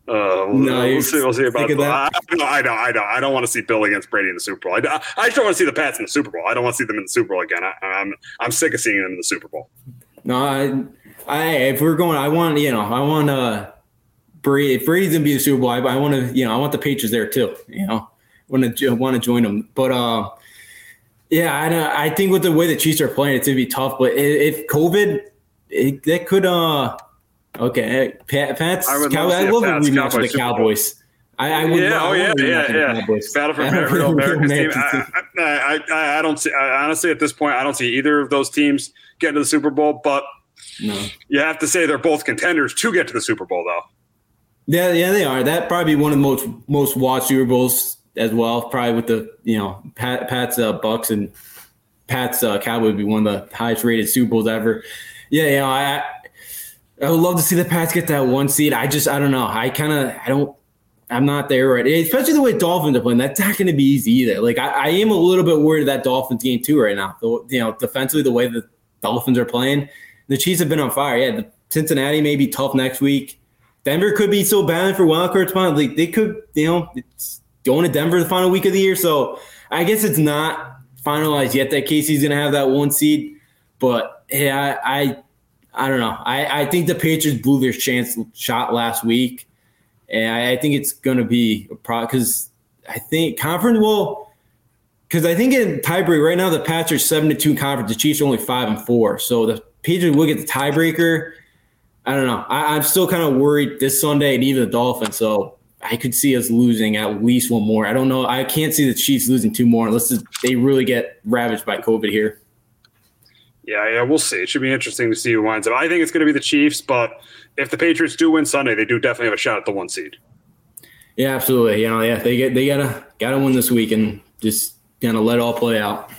uh, no, we'll, see. We'll see about that. I, I don't. I don't. I don't want to see Bill against Brady in the Super Bowl. I, I just don't want to see the Pats in the Super Bowl. I don't want to see them in the Super Bowl again. I, am I'm, I'm sick of seeing them in the Super Bowl. No, I, I if we're going, I want you know, I want uh, Brady. If Brady's gonna be the Super Bowl, I, I want to you know, I want the Patriots there too. You know, want to want to join them, but uh yeah, I I think with the way the Chiefs are playing, it's gonna be tough. But if COVID, it, that could uh, okay, Pat, Pat's. I, would Cow- I love a rematch with the Cowboys. I, I would. Yeah, oh yeah, yeah, yeah. Battle for real America's team. I, I, I, I don't see. I, honestly, at this point, I don't see either of those teams getting to the Super Bowl. But no. you have to say they're both contenders to get to the Super Bowl, though. Yeah, yeah, they are. That probably one of the most most watched Super Bowls as well. Probably with the you know Pat, Pat's uh, Bucs and Pat's uh, Cowboys would be one of the highest rated Super Bowls ever. Yeah, you know I I would love to see the Pats get that one seed. I just I don't know. I kind of I don't. I'm not there right, especially the way Dolphins are playing. That's not going to be easy either. Like I, I, am a little bit worried that Dolphins game too right now. The, you know, defensively, the way the Dolphins are playing, the Chiefs have been on fire. Yeah, the Cincinnati may be tough next week. Denver could be so bad for wild card spot. Like they could, you know, it's going to Denver the final week of the year. So I guess it's not finalized yet that KC's going to have that one seed. But yeah, I, I, I don't know. I, I think the Patriots blew their chance shot last week, and I, I think it's going to be a problem because I think conference will. Because I think in tiebreaker right now the Pats are seven to two conference. The Chiefs are only five and four, so the Patriots will get the tiebreaker. I don't know. I, I'm still kind of worried this Sunday and even the Dolphins. So I could see us losing at least one more. I don't know. I can't see the Chiefs losing two more unless they really get ravaged by COVID here. Yeah, yeah, we'll see. It should be interesting to see who winds up. I think it's going to be the Chiefs, but if the Patriots do win Sunday, they do definitely have a shot at the one seed. Yeah, absolutely. You know, yeah, they get they gotta gotta win this week and just kind of let it all play out.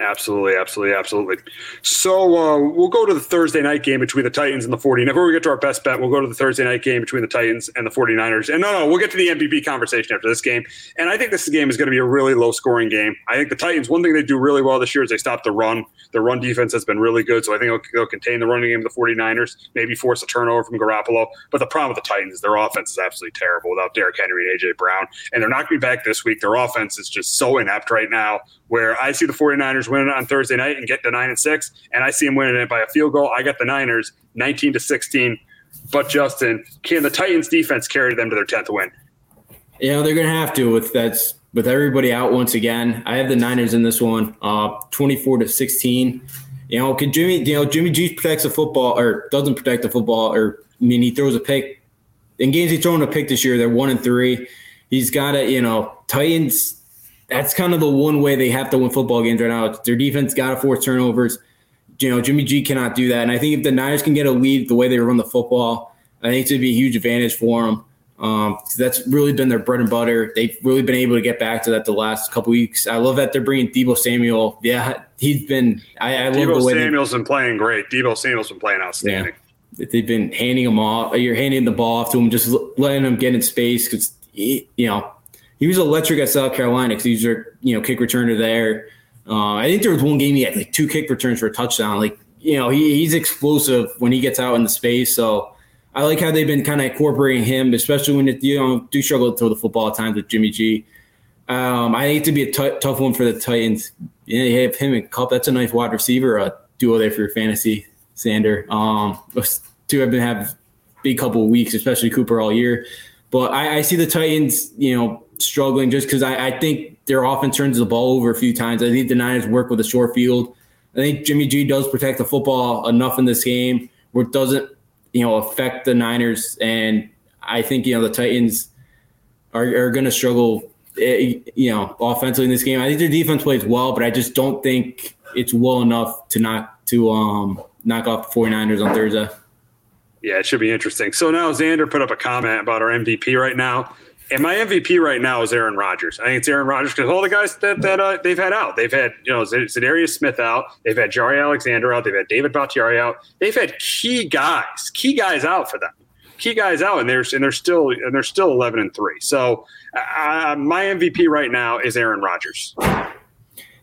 Absolutely, absolutely, absolutely. So uh, we'll go to the Thursday night game between the Titans and the 49ers. Before we get to our best bet, we'll go to the Thursday night game between the Titans and the 49ers. And no, no, we'll get to the MVP conversation after this game. And I think this game is going to be a really low scoring game. I think the Titans, one thing they do really well this year is they stop the run. Their run defense has been really good. So I think they'll, they'll contain the running game of the 49ers, maybe force a turnover from Garoppolo. But the problem with the Titans is their offense is absolutely terrible without Derrick Henry and A.J. Brown. And they're not going to be back this week. Their offense is just so inept right now where I see the 49ers winning on Thursday night and get to 9 and 6 and I see them winning it by a field goal. I got the Niners 19 to 16. But Justin, can the Titans defense carry them to their 10th win? You know, they're going to have to with that's with everybody out once again. I have the Niners in this one, uh 24 to 16. You know, could Jimmy, you know, Jimmy G protects the football or doesn't protect the football or I mean he throws a pick in games he's thrown a pick this year, they're 1 and 3. He's got to, you know, Titans that's kind of the one way they have to win football games right now. Their defense got to force turnovers. You know, Jimmy G cannot do that. And I think if the Niners can get a lead the way they run the football, I think it'd be a huge advantage for them. Um, that's really been their bread and butter. They've really been able to get back to that the last couple weeks. I love that they're bringing Deebo Samuel. Yeah, he's been. I, I Deebo love the way Samuel's been playing great. Deebo Samuel's been playing outstanding. Yeah, they've been handing him off. You're handing the ball off to him, just letting him get in space because you know he was electric at South Carolina because he's a you know kick returner there. Uh, I think there was one game he had like two kick returns for a touchdown. Like you know he, he's explosive when he gets out in the space. So I like how they've been kind of incorporating him, especially when it, you know do struggle to throw the football at times with Jimmy G. Um, I think to be a t- tough one for the Titans. Yeah, you have him and Kupp. That's a nice wide receiver uh, duo there for your fantasy, Xander. Um, two have been have big couple of weeks, especially Cooper all year. But I, I see the Titans, you know, struggling just because I, I, think their offense turns the ball over a few times. I think the Niners work with a short field. I think Jimmy G does protect the football enough in this game where it doesn't, you know, affect the Niners. And I think, you know, the Titans are, are going to struggle, eh, you know, offensively in this game. I think their defense plays well, but I just don't think it's well enough to knock to um knock off the 49ers on Thursday. Yeah, it should be interesting. So now Xander put up a comment about our MVP right now. And my MVP right now is Aaron Rodgers. I think it's Aaron Rodgers because all the guys that, that uh, they've had out, they've had you know Za'Darius Smith out, they've had Jaire Alexander out, they've had David Bakhtiari out, they've had key guys, key guys out for them, key guys out, and they're and they're still and they're still eleven and three. So uh, my MVP right now is Aaron Rodgers.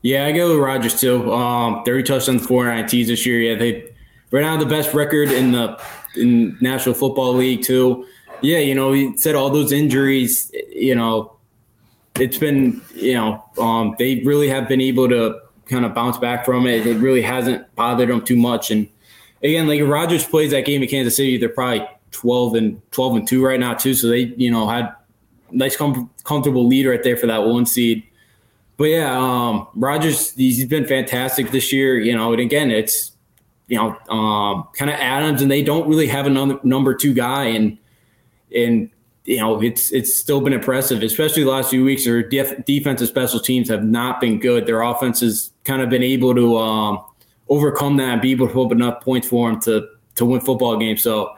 Yeah, I go with Rodgers too. Um, Thirty touchdowns, four INTs this year. Yeah, they right now the best record in the in National Football League too. Yeah, you know, he said all those injuries, you know, it's been, you know, um, they really have been able to kind of bounce back from it. It really hasn't bothered them too much. And again, like if Rodgers plays that game in Kansas City, they're probably 12 and 12 and 2 right now, too. So they, you know, had nice, com- comfortable lead right there for that one seed. But yeah, um, Rodgers, he's been fantastic this year. You know, and again, it's, you know, um, kind of Adams, and they don't really have a number two guy. And, and you know it's it's still been impressive, especially the last few weeks. Their def- defensive special teams have not been good. Their offense has kind of been able to um, overcome that and be able to put enough points for them to to win football games. So.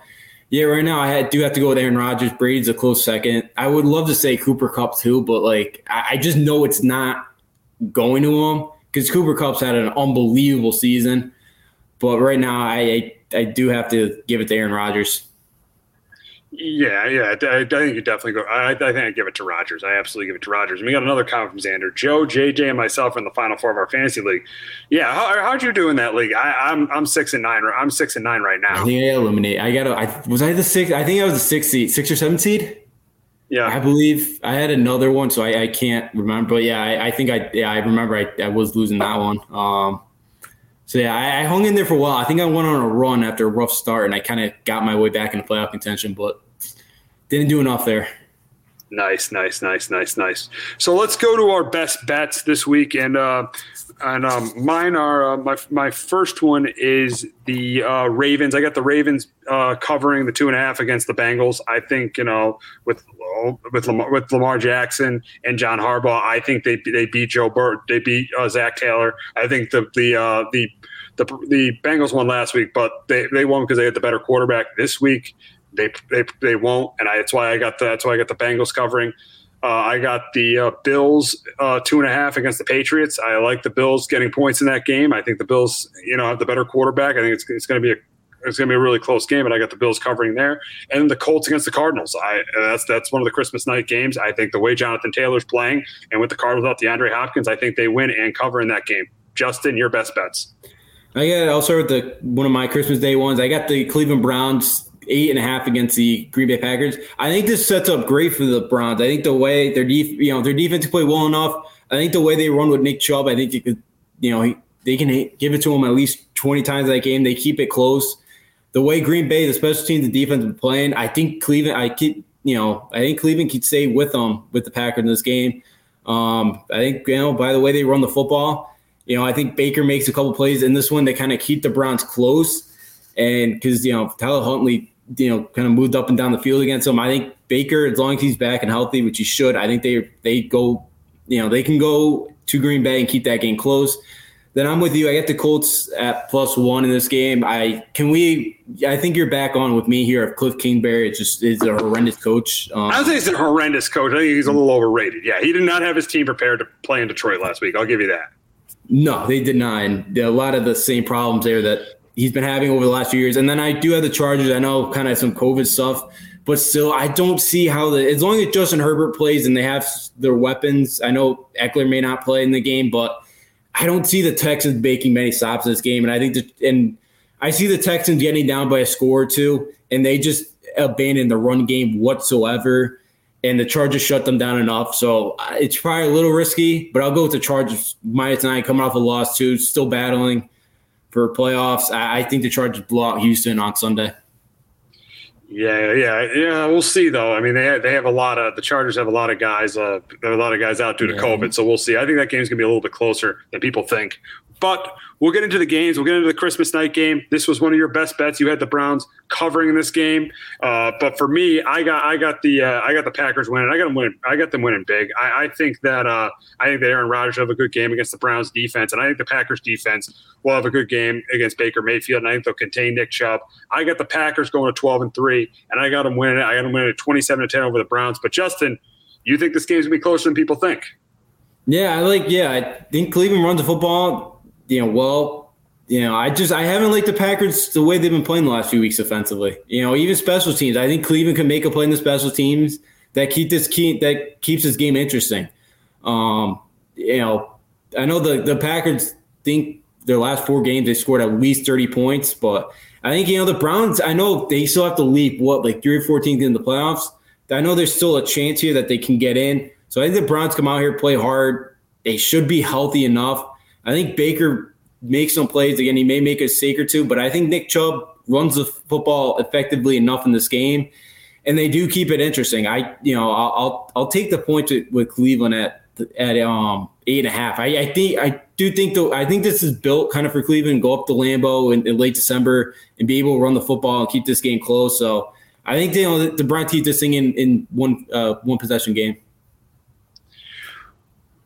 Yeah, right now I do have to go with Aaron Rodgers. Brady's a close second. I would love to say Cooper Kupp too, but like I, I just know it's not going to him because Cooper Kupp's had an unbelievable season. But right now, I, I, I do have to give it to Aaron Rodgers. Yeah, yeah, I, I, think you definitely go. I, I think I give it to Rodgers. I absolutely give it to Rodgers. And we got another comment from Xander. Joe, JJ, and myself are in the final four of our fantasy league. Yeah, how, how'd you do in that league? I, am I'm, I'm six and nine. I'm six and nine right now. I think I eliminate. I got. I was I the six. I think I was the six seed, six or seven seed. Yeah, I believe I had another one, so I, I can't remember. But yeah, I, I, think I yeah I remember I, I was losing that one. Um, so yeah, I, I, hung in there for a while. I think I went on a run after a rough start, and I kind of got my way back into playoff contention, but didn't do enough there. Nice, nice, nice, nice, nice. So let's go to our best bets this week, and uh, and um, mine are uh, my my first one is the uh, Ravens. I got the Ravens uh, covering the two and a half against the Bengals. I think you know with with Lamar, with Lamar Jackson and John Harbaugh, I think they they beat Joe Burrow. They beat uh, Zac Taylor. I think the the uh, the the the Bengals won last week, but they they won because they had the better quarterback this week they they, they won't, and I, that's why I got the, that's why I got the Bengals covering. Uh, I got the uh, Bills uh, two and a half against the Patriots. I like the Bills getting points in that game. I think the Bills, you know, have the better quarterback. I think it's, it's going to be a it's going to be a really close game, and I got the Bills covering there, and the Colts against the Cardinals. I that's that's one of the Christmas night games. I think the way Jonathan Taylor's playing, and with the Cardinals without DeAndre Hopkins, I think they win and cover in that game. Justin, your best bets. I got. I'll start with the one of my Christmas Day ones. I got the Cleveland Browns eight and a half against the Green Bay Packers. I think this sets up great for the Browns. I think the way their def, you know, their defense play well enough. I think the way they run with Nick Chubb, I think you could, you know, he, they can give it to him at least twenty times that game. They keep it close. The way Green Bay, the special teams, the defense been playing, I think Cleveland. I keep, you know, I think Cleveland could stay with them with the Packers in this game. Um, I think you know by the way they run the football. You know, I think Baker makes a couple plays in this one. They kind of keep the Browns close, and because you know Tyler Huntley, you know, kind of moved up and down the field against them. I think Baker, as long as he's back and healthy, which he should, I think they they go, you know, they can go to Green Bay and keep that game close. Then I'm with you. I get the Colts at plus one in this game. I can we. I think you're back on with me here. If Cliff Kingsbury is just is a horrendous coach. Um, I don't think he's a horrendous coach. I think he's a little overrated. Yeah, he did not have his team prepared to play in Detroit last week. I'll give you that. No, they did not. And a lot of the same problems there that he's been having over the last few years. And then I do have the Chargers. I know kind of some COVID stuff, but still, I don't see how the as long as Justin Herbert plays and they have their weapons. I know Ekeler may not play in the game, but I don't see the Texans making many stops in this game. And I think that, and I see the Texans getting down by a score or two, and they just abandon the run game whatsoever and the Chargers shut them down enough. So uh, it's probably a little risky, but I'll go with the Chargers minus nine, coming off a loss too, still battling for playoffs. I, I think the Chargers blow out Houston on Sunday. Yeah, yeah, yeah. We'll see though. I mean, they have, they have a lot of the Chargers have a lot of guys. Uh, have a lot of guys out due to yeah. COVID, so we'll see. I think that game's gonna be a little bit closer than people think. But we'll get into the games. We'll get into the Christmas night game. This was one of your best bets. You had the Browns covering in this game, uh, but for me, I got I got the uh, I got the Packers winning. I got them winning. I got them winning big. I, I think that uh, I think that Aaron Rodgers have a good game against the Browns defense, and I think the Packers defense will have a good game against Baker Mayfield, and I think they'll contain Nick Chubb. I got the Packers going to twelve and three, and I got them winning. I got them winning twenty seven to ten over the Browns. But Justin, you think this game's gonna be closer than people think? Yeah, I like. Yeah, I think Cleveland runs the football you know, well, you know, I just I haven't liked the Packers the way they've been playing the last few weeks offensively. You know, even special teams. I think Cleveland can make a play in the special teams that keep this key that keeps this game interesting. Um, you know, I know the the Packers think their last four games they scored at least thirty points, but I think you know the Browns. I know they still have to leap what like three or fourteen in the playoffs. I know there's still a chance here that they can get in. So I think the Browns come out here play hard. They should be healthy enough. I think Baker makes some plays. Again, he may make a mistake or two, but I think Nick Chubb runs the football effectively enough in this game, and they do keep it interesting. I, you know, I'll I'll, I'll take the point with, with Cleveland at at um eight and a half. I, I think I do think though I think this is built kind of for Cleveland. Go up to Lambeau in, in late December and be able to run the football and keep this game close. So I think you know the, Browns keep this thing in in one uh, one possession game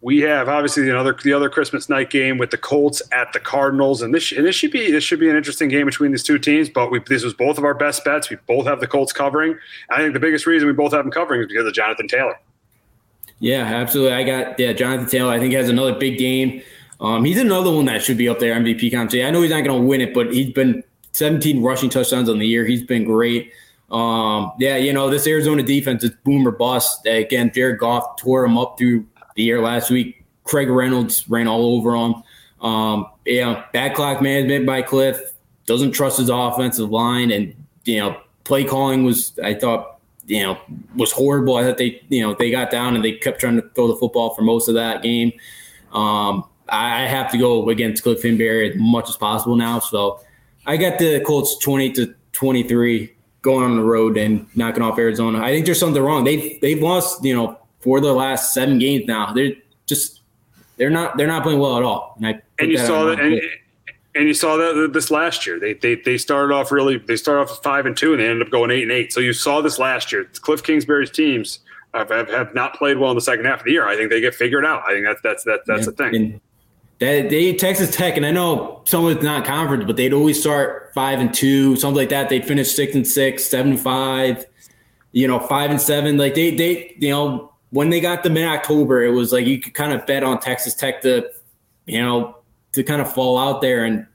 we have obviously the other the other Christmas night game with the Colts at the Cardinals, and this and this should be this should be an interesting game between these two teams. But we, this was both of our best bets. We both have the Colts covering. I think the biggest reason we both have them covering is because of Jonathan Taylor. Yeah, absolutely. I got yeah Jonathan Taylor. I think has another big game. Um, he's another one that should be up there MVP conversation. I know he's not going to win it, but he's been 17 rushing touchdowns on the year. He's been great. Um, yeah, you know this Arizona defense is boomer bust. Again, Jared Goff tore him up through the year last week. Craig Reynolds ran all over him. Um, yeah, bad clock management by Cliff. Doesn't trust his offensive line, and you know, play calling was I thought you know was horrible. I thought they you know they got down and they kept trying to throw the football for most of that game. Um, I have to go against Cliff Kingsbury as much as possible now. So I got the Colts twenty to twenty three going on the road and knocking off Arizona. I think there's something wrong. They've they've lost you know for the last seven games now. They're just they're not they're not playing well at all. And, and you saw that. And, and, you saw that this last year. They, they they started off really. They started off five and two, and they ended up going eight and eight. So you saw this last year. Cliff Kingsbury's teams have, have, have not played well in the second half of the year. I think they get figured out. I think that's that's that's that's yeah. the thing. And That they Texas Tech, and I know some of it's not conference, but they'd always start five and two, something like that. They'd finish six and six, seven and five, you know, five and seven. Like they they you know when they got them in October, it was like you could kind of bet on Texas Tech to, you know, to kind of fall out there and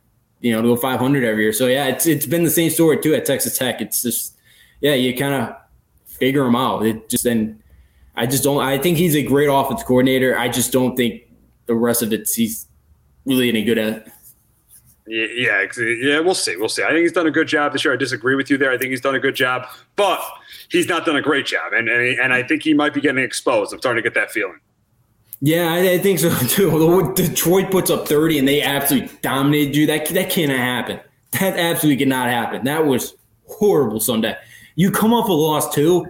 you know to go 500 every year. So yeah, it's it's been the same story too at Texas Tech. It's just yeah, you kind of figure them out. It just then I just don't. I think he's a great offense coordinator. I just don't think the rest of it he's really any good at. Yeah, yeah. We'll see. We'll see. I think he's done a good job this year. I disagree with you there. I think he's done a good job, but he's not done a great job, and and, and I think he might be getting exposed. I'm starting to get that feeling. Yeah, I, I think so too. Detroit puts up 30 and they absolutely dominated you. That that cannot happen. That absolutely cannot happen. That was horrible Sunday. You come off a loss too.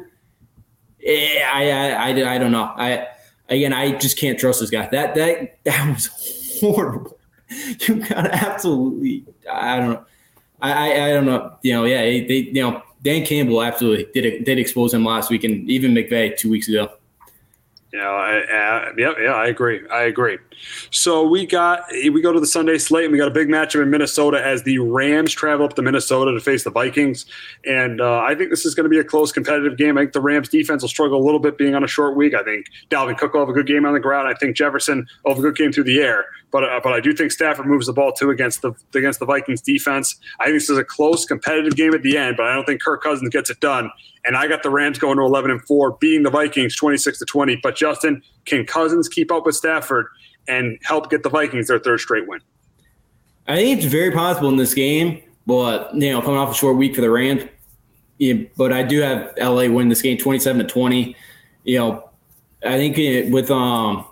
Eh, I, I, I, I don't know. I again, I just can't trust this guy. That that that was horrible. You got absolutely. I don't know. I, I, I don't know. You know, yeah, they, you know, Dan Campbell absolutely did did expose him last week, and even McVay two weeks ago. I, I, yeah, yeah, I agree. I agree. So we got we go to the Sunday slate, and we got a big matchup in Minnesota as the Rams travel up to Minnesota to face the Vikings. And uh, I think this is going to be a close, competitive game. I think the Rams defense will struggle a little bit being on a short week. I think Dalvin Cook will have a good game on the ground. I think Jefferson will have a good game through the air. But uh, but I do think Stafford moves the ball too against the against the Vikings defense. I think this is a close, competitive game at the end, but I don't think Kirk Cousins gets it done. And I got the Rams going to 11 and four, beating the Vikings 26 to 20. But Justin, can Cousins keep up with Stafford and help get the Vikings their third straight win? I think it's very possible in this game, but you know, coming off a short week for the Rams. Yeah, but I do have LA win this game 27 to 20. You know, I think it, with um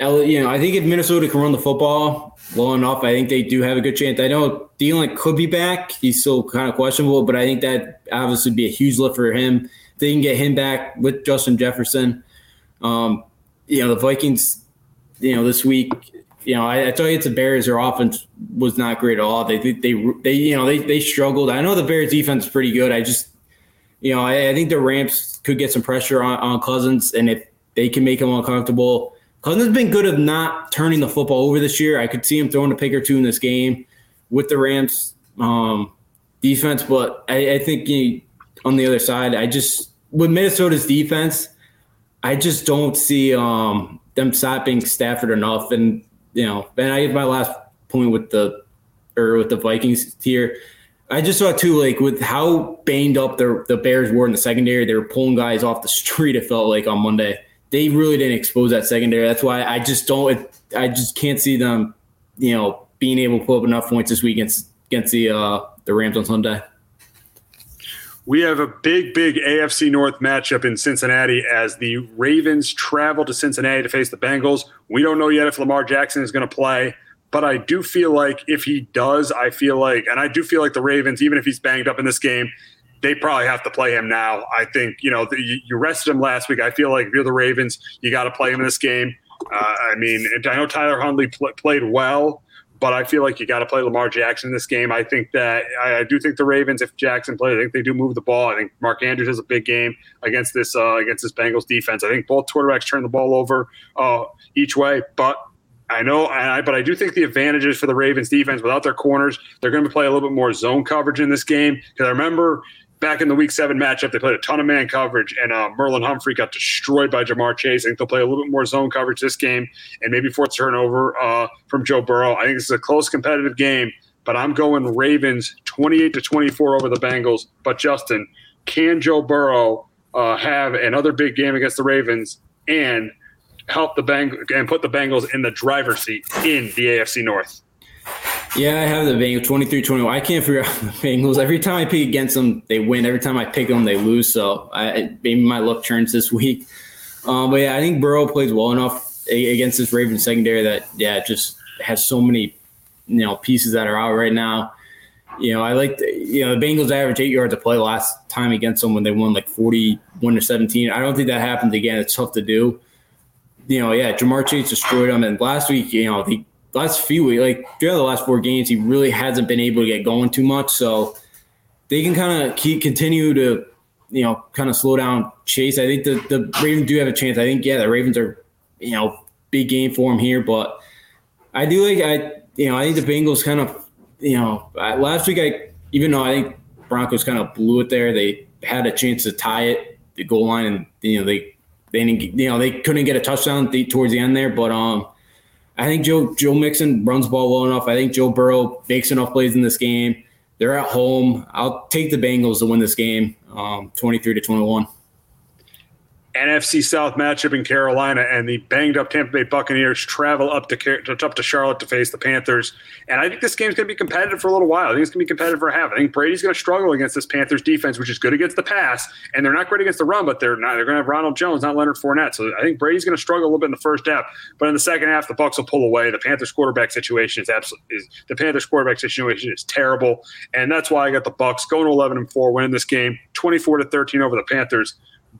you know, I think if Minnesota can run the football well enough, I think they do have a good chance. I know Thielen could be back; he's still kind of questionable, but I think that obviously would be a huge lift for him. They can get him back with Justin Jefferson. Um, you know, the Vikings, you know, this week, you know, I, I tell you, it's the Bears. Their offense was not great at all. They, they, they, they you know, they, they struggled. I know the Bears defense is pretty good. I just, you know, I, I think the Rams could get some pressure on, on Cousins, and if they can make him uncomfortable Cousins been good of not turning the football over this year. I could see him throwing a pick or two in this game with the Rams um, defense, but I, I think on the other side, I just with Minnesota's defense, I just don't see um, them stopping Stafford enough. And you know, and I my last point with the or with the Vikings here. I just saw too, like with how banged up the the Bears were in the secondary, they were pulling guys off the street. It felt like on Monday they really didn't expose that secondary. That's why I just don't. I just can't see them, you know, being able to put up enough points this week against against the uh, the Rams on Sunday. We have a big, big AFC North matchup in Cincinnati as the Ravens travel to Cincinnati to face the Bengals. We don't know yet if Lamar Jackson is going to play, but I do feel like if he does, I feel like, and I do feel like the Ravens, even if he's banged up in this game, they probably have to play him now. I think you know the, you rested him last week. I feel like if you're the Ravens, you got to play him in this game. Uh, I mean, I know Tyler Huntley pl- played well, but I feel like you got to play Lamar Jackson in this game. I think that I, I, do think the Ravens, if Jackson plays, I think they do move the ball. I think Mark Andrews has a big game against this uh, against this Bengals defense. I think both quarterbacks turn the ball over uh, each way, but I know, I, but I do think the advantages for the Ravens defense without their corners, they're going to play a little bit more zone coverage in this game. Because I remember back in the week seven matchup, they played a ton of man coverage, and uh, Marlon Humphrey got destroyed by Ja'Marr Chase. I think they'll play a little bit more zone coverage this game, and maybe fourth turnover uh, from Joe Burrow. I think this is a close, competitive game, but I'm going Ravens 28 to 24 over the Bengals. But Justin, can Joe Burrow uh, have another big game against the Ravens and help the Bang and put the Bengals in the driver's seat in the AFC North? Yeah, I have the Bengals 23 21. I can't figure out the Bengals. Every time I pick against them, they win. Every time I pick them, they lose. So I, maybe my luck turns this week. Um, but yeah, I think Burrow plays well enough against this Ravens secondary that, yeah, just has so many, you know, pieces that are out right now. You know, I like, the, you know, the Bengals average eight yards to play last time against them when they won like 41 to 17. I don't think that happens again. It's tough to do. You know, yeah, Ja'Marr Chase destroyed them. And last week, you know, the last few weeks, like throughout the last four games, he really hasn't been able to get going too much. So they can kind of keep continue to, you know, kind of slow down Chase. I think the the Ravens do have a chance. I think yeah, the Ravens are, you know, big game for him here, but I do like I you know I think the Bengals kind of you know last week I even though I think Broncos kind of blew it there, they had a chance to tie it the goal line, and you know they they didn't you know they couldn't get a touchdown towards the end there, but um. I think Joe Joe Mixon runs ball well enough. I think Joe Burrow makes enough plays in this game. They're at home. I'll take the Bengals to win this game, um, 23 to 21. NFC South matchup in Carolina, and the banged up Tampa Bay Buccaneers travel up to up to Charlotte to face the Panthers. And I think this game's going to be competitive for a little while. I think it's going to be competitive for a half. I think Brady's going to struggle against this Panthers defense, which is good against the pass, and they're not great against the run, but they're not. They're going to have Ronald Jones, not Leonard Fournette. So I think Brady's going to struggle a little bit in the first half, but in the second half, the Bucs will pull away. The Panthers quarterback situation is absolutely is, the Panthers quarterback situation is terrible, and that's why I got the Bucs going to 11 and four, winning this game 24 to 13 over the Panthers.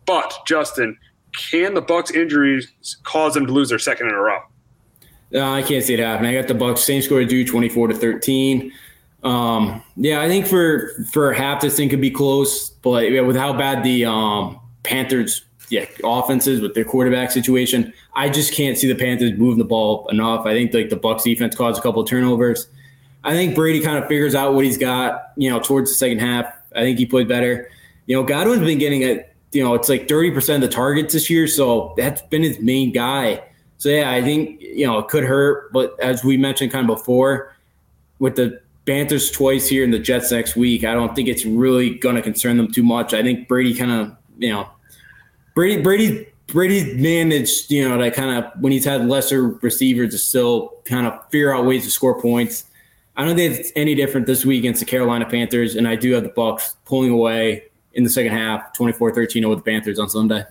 But Justin, can the Bucs injuries cause them to lose their second in a row? No, I can't see it happening. I got the Bucs same score to do 24 to 13. Um, yeah, I think for for half this thing could be close, but yeah, with how bad the um, Panthers yeah offenses with their quarterback situation, I just can't see the Panthers moving the ball enough. I think like the Bucs defense caused a couple of turnovers. I think Brady kind of figures out what he's got, you know, towards the second half. I think he played better. You know, Godwin's been getting a you know, it's like 30% of the targets this year. So that's been his main guy. So yeah, I think, you know, it could hurt. But as we mentioned kind of before, with the Panthers twice here and the Jets next week, I don't think it's really going to concern them too much. I think Brady kind of, you know, Brady, Brady, Brady managed, you know, that kind of when he's had lesser receivers to still kind of figure out ways to score points. I don't think it's any different this week against the Carolina Panthers, and I do have the Bucs pulling away in the second half, 24-13 over the Panthers on Sunday.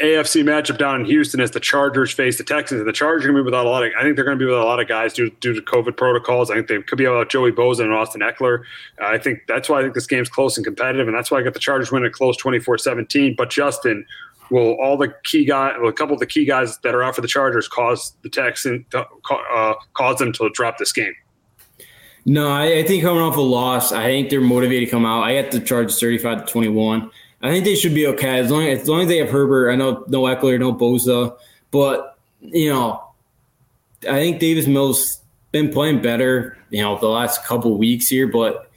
AFC matchup down in Houston as the Chargers face the Texans. And the Chargers are going to be without a lot of. I think they're going to be without a lot of guys due, due to COVID protocols. I think they could be without Joey Bosa and Austin Ekeler. Uh, I think that's why I think this game's close and competitive, and that's why I got the Chargers winning close 24-17. But Justin, will all the key guys, well, a couple of the key guys that are out for the Chargers, cause the Texans uh, cause them to drop this game? No, I, I, think coming off a loss, I think they're motivated to come out. I got the Chargers 35 to 21. I think they should be okay as long as long as they have Herbert. I know no Ekeler, no Bosa, but you know, I think Davis Mills been playing better. You know, the last couple weeks here, but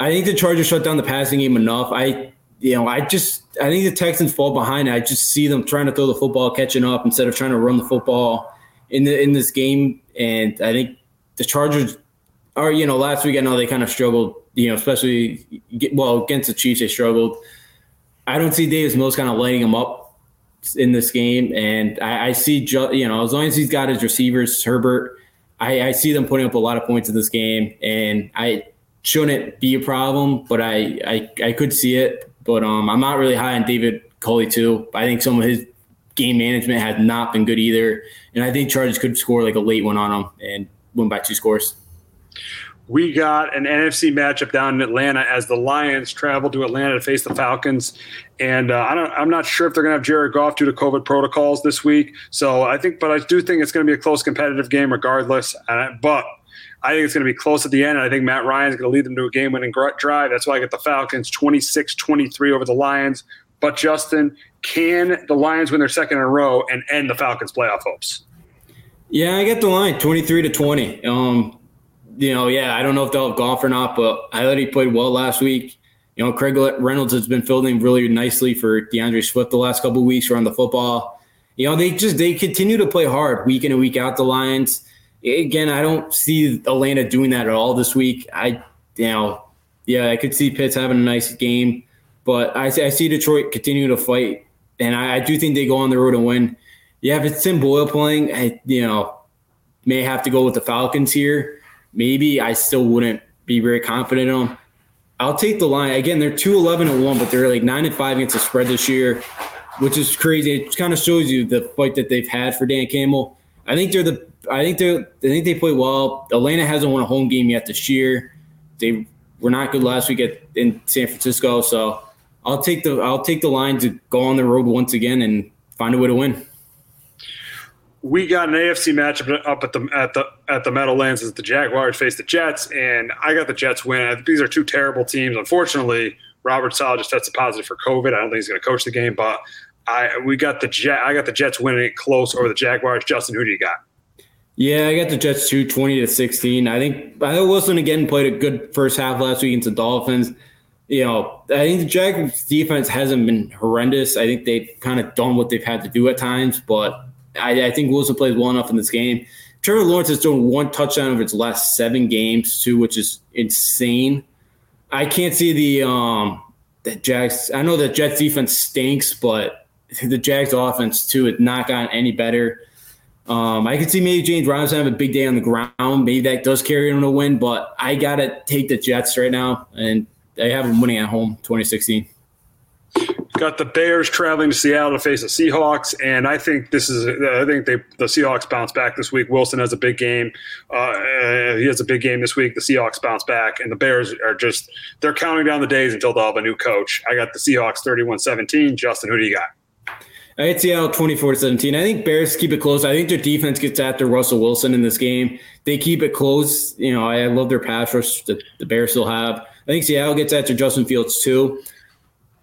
I think the Chargers shut down the passing game enough. I, you know, I just I think the Texans fall behind. I just see them trying to throw the football, catching up instead of trying to run the football in the in this game. And I think the Chargers or you know, last week I know they kind of struggled. You know, especially well against the Chiefs, they struggled. I don't see Davis Mills kind of lighting them up in this game, and I, I see you know as long as he's got his receivers, Herbert, I, I see them putting up a lot of points in this game, and I shouldn't be a problem, but I I, I could see it. But um, I'm not really high on David Culley too. I think some of his game management has not been good either, and I think Chargers could score like a late one on him and win by two scores. We got an NFC matchup down in Atlanta as the Lions travel to Atlanta to face the Falcons, and uh, I. I'm not sure if they're going to have Jared Goff due to COVID protocols this week. So I think, but I do think it's going to be a close, competitive game regardless. But I think it's going to be close at the end. And I think Matt Ryan's going to lead them to a game winning drive. That's why I get the Falcons 26 23 over the Lions. But Justin, can the Lions win their second in a row and end the Falcons' playoff hopes? Yeah, I get the line 23 to 20. Um, you know, yeah, I don't know if they'll have Goff or not, but I thought he played well last week. You know, Craig Reynolds has been fielding really nicely for D'Andre Swift the last couple weeks around the football. You know, they just they continue to play hard week in and week out. The Lions. Again, I don't see Atlanta doing that at all this week. I, you know, yeah, I could see Pitts having a nice game, but I, I see Detroit continue to fight, and I, I, do think they go on the road and win. Yeah, if it's Tim Boyle playing, I, you know, may have to go with the Falcons here maybe I still wouldn't be very confident them. I'll take the line. Again, they're 2 11 and 1, but they're like 9 and 5 against the spread this year, which is crazy. It kind of shows you the fight that they've had for Dan Campbell. I think they're the I think they're I think they play well. Atlanta hasn't won a home game yet this year. They were not good last week at, in San Francisco, so I'll take the I'll take the line to go on the road once again and find a way to win we got an AFC matchup up at the at the at the Meadowlands as the Jaguars face the Jets, and I got the Jets win. These are two terrible teams. Unfortunately, Robert Saleh just tested positive for COVID. I don't think he's going to coach the game, but I we got the Jet. I got the Jets winning it close over the Jaguars. Justin, who do you got? Yeah, I got the Jets too, 20 to 16. I think I think Wilson again played a good first half last week against the Dolphins. You know, I think the Jags defense hasn't been horrendous. I think they've kind of done what they've had to do at times, but I, I think Wilson plays well enough in this game. Trevor Lawrence has thrown one touchdown over its last seven games, too, which is insane. I can't see the um the Jags. I know the Jets defense stinks, but the Jags offense too has not gotten any better. Um, I can see maybe James Robinson have a big day on the ground. Maybe that does carry him to win, but I gotta take the Jets right now, and I have them winning at home, 2016. Got the Bears traveling to Seattle to face the Seahawks, and I think this is. I think they the Seahawks bounce back this week. Wilson has a big game. Uh, he has a big game this week. The Seahawks bounce back, and the Bears are just they're counting down the days until they'll have a new coach. I got the Seahawks 31-17. Justin, who do you got? I had Seattle 24 17. I think Bears keep it close. I think their defense gets after Russell Wilson in this game. They keep it close. You know, I love their pass rush that the Bears still have. I think Seattle gets after Justin Fields too.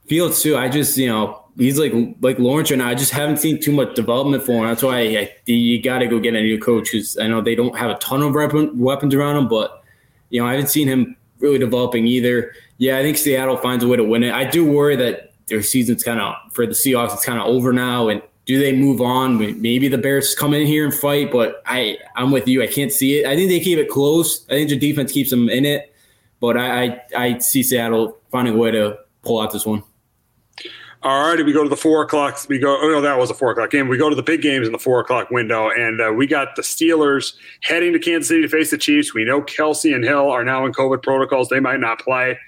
Fields too. I just you know he's like like Lawrence and I just haven't seen too much development for him. That's why I, I, you got to go get a new coach because I know they don't have a ton of weapon, weapons around him, but you know I haven't seen him really developing either. Yeah, I think Seattle finds a way to win it. I do worry that their season's kind of for the Seahawks. It's kind of over now, and do they move on? Maybe the Bears come in here and fight, but I I'm with you. I can't see it. I think they keep it close. I think the defense keeps them in it, but I I, I see Seattle finding a way to pull out this one. All right, we go to the four o'clock. We go. Oh no, that was a four o'clock game. We go to the big games in the four o'clock window, and uh, we got the Steelers heading to Kansas City to face the Chiefs. We know Kelsey and Hill are now in COVID protocols; they might not play.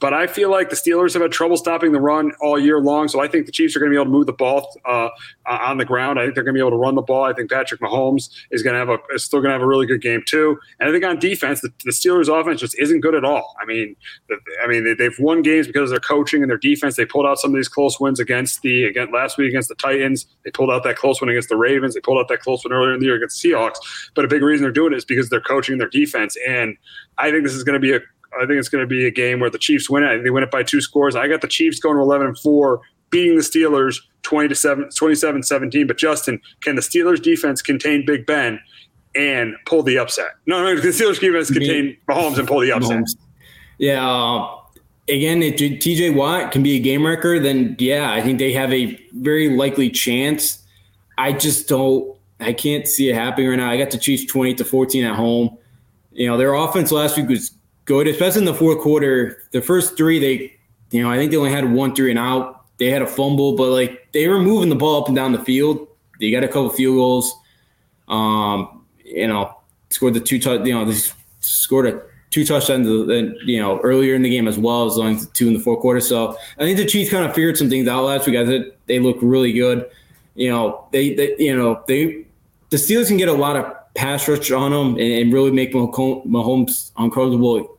But I feel like the Steelers have had trouble stopping the run all year long. So I think the Chiefs are going to be able to move the ball uh, on the ground. I think they're going to be able to run the ball. I think Patrick Mahomes is going to have a is still going to have a really good game too. And I think on defense, the, the Steelers' offense just isn't good at all. I mean, the, I mean they, have won games because of their coaching and their defense. They pulled out some of these close wins against the against last week against the Titans. They pulled out that close one against the Ravens. They pulled out that close one earlier in the year against the Seahawks. But a big reason they're doing it is because they're coaching their defense. And I think this is going to be a I think it's going to be a game where the Chiefs win it. They win it by two scores. I got the Chiefs going to 11 and 4, beating the Steelers 20 to 7, 27 17. But Justin, can the Steelers defense contain Big Ben and pull the upset? No, no, the Steelers defense contain Mahomes and pull the upset. Mahomes. Yeah. Uh, again, if TJ Watt can be a game wrecker, then yeah, I think they have a very likely chance. I just don't, I can't see it happening right now. I got the Chiefs 20 to 14 at home. You know, their offense last week was good, especially in the fourth quarter. The first three, they, you know, I think they only had one three and out. They had a fumble, but like they were moving the ball up and down the field. They got a couple field goals. Um, you know, scored the two touch. You know, they scored a two touchdowns. You know, earlier in the game as well as long as two in the fourth quarter. So I think the Chiefs kind of figured some things out last week. I think they look really good. You know, they, they you know they the Steelers can get a lot of pass rush on them and, and really make Mahomes uncomfortable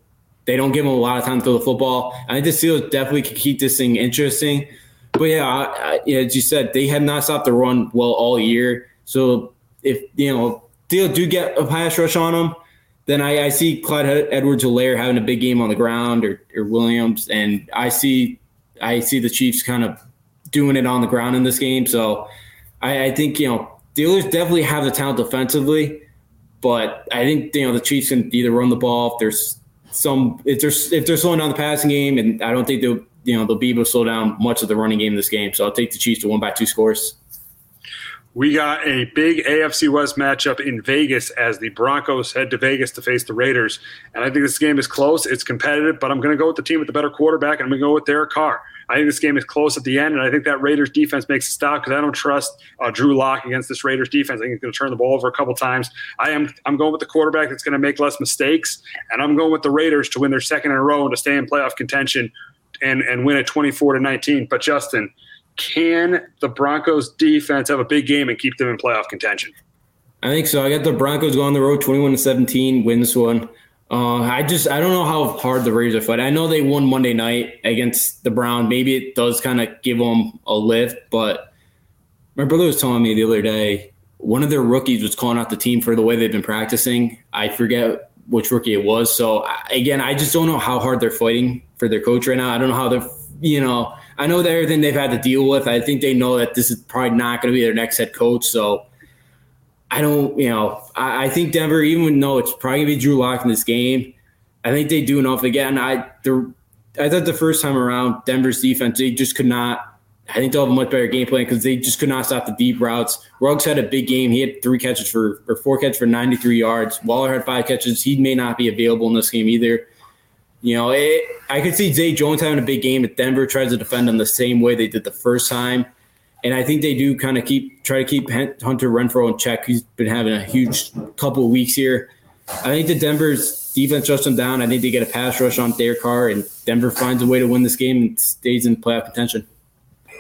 they don't give him a lot of time to throw the football. I think the Steelers definitely can keep this thing interesting. But yeah, I, I, as you said, they have not stopped the run well all year. So if you know they do get a pass rush on them, then I, I see Clyde Edwards-Helaire having a big game on the ground or, or Williams, and I see I see the Chiefs kind of doing it on the ground in this game. So I, I think you know Steelers definitely have the talent defensively, but I think you know the Chiefs can either run the ball if there's some if they're if they're slowing down the passing game, and I don't think they'll you know they'll be able to slow down much of the running game this game. So I'll take the Chiefs to one by two scores. We got a big AFC West matchup in Vegas as the Broncos head to Vegas to face the Raiders. And I think this game is close. It's competitive, but I'm going to go with the team with the better quarterback, and I'm going to go with Derek Carr. I think this game is close at the end, and I think that Raiders defense makes a stop because I don't trust uh, Drew Lock against this Raiders defense. I think he's going to turn the ball over a couple times. I am I'm going with the quarterback that's going to make less mistakes, and I'm going with the Raiders to win their second in a row and to stay in playoff contention and and win at 24 to 19. But Justin, can the Broncos defense have a big game and keep them in playoff contention? I think so. I got the Broncos going on the road 21 to 17, win this one. Uh, I just I don't know how hard the Raiders are fighting. I know they won Monday night against the Brown. Maybe it does kind of give them a lift, but my brother was telling me the other day one of their rookies was calling out the team for the way they've been practicing. I forget which rookie it was. So again, I just don't know how hard they're fighting for their coach right now. I don't know how they're you know I know that everything they've had to deal with. I think they know that this is probably not going to be their next head coach. So I don't, you know, I, I think Denver, even though it's probably gonna be Drew Lock in this game, I think they do enough. Again, I the I thought the first time around, Denver's defense, they just could not. I think they'll have a much better game plan because they just could not stop the deep routes. Ruggs had a big game. He had three catches for or four catches for 93 yards. Waller had five catches. He may not be available in this game either. You know, it, I could see Zay Jones having a big game if Denver tries to defend him the same way they did the first time. And I think they do kind of keep try to keep Hunter Renfrow in check. He's been having a huge couple of weeks here. I think the Denver's defense shuts them down. I think they get a pass rush on Derek Carr, and Denver finds a way to win this game and stays in playoff contention.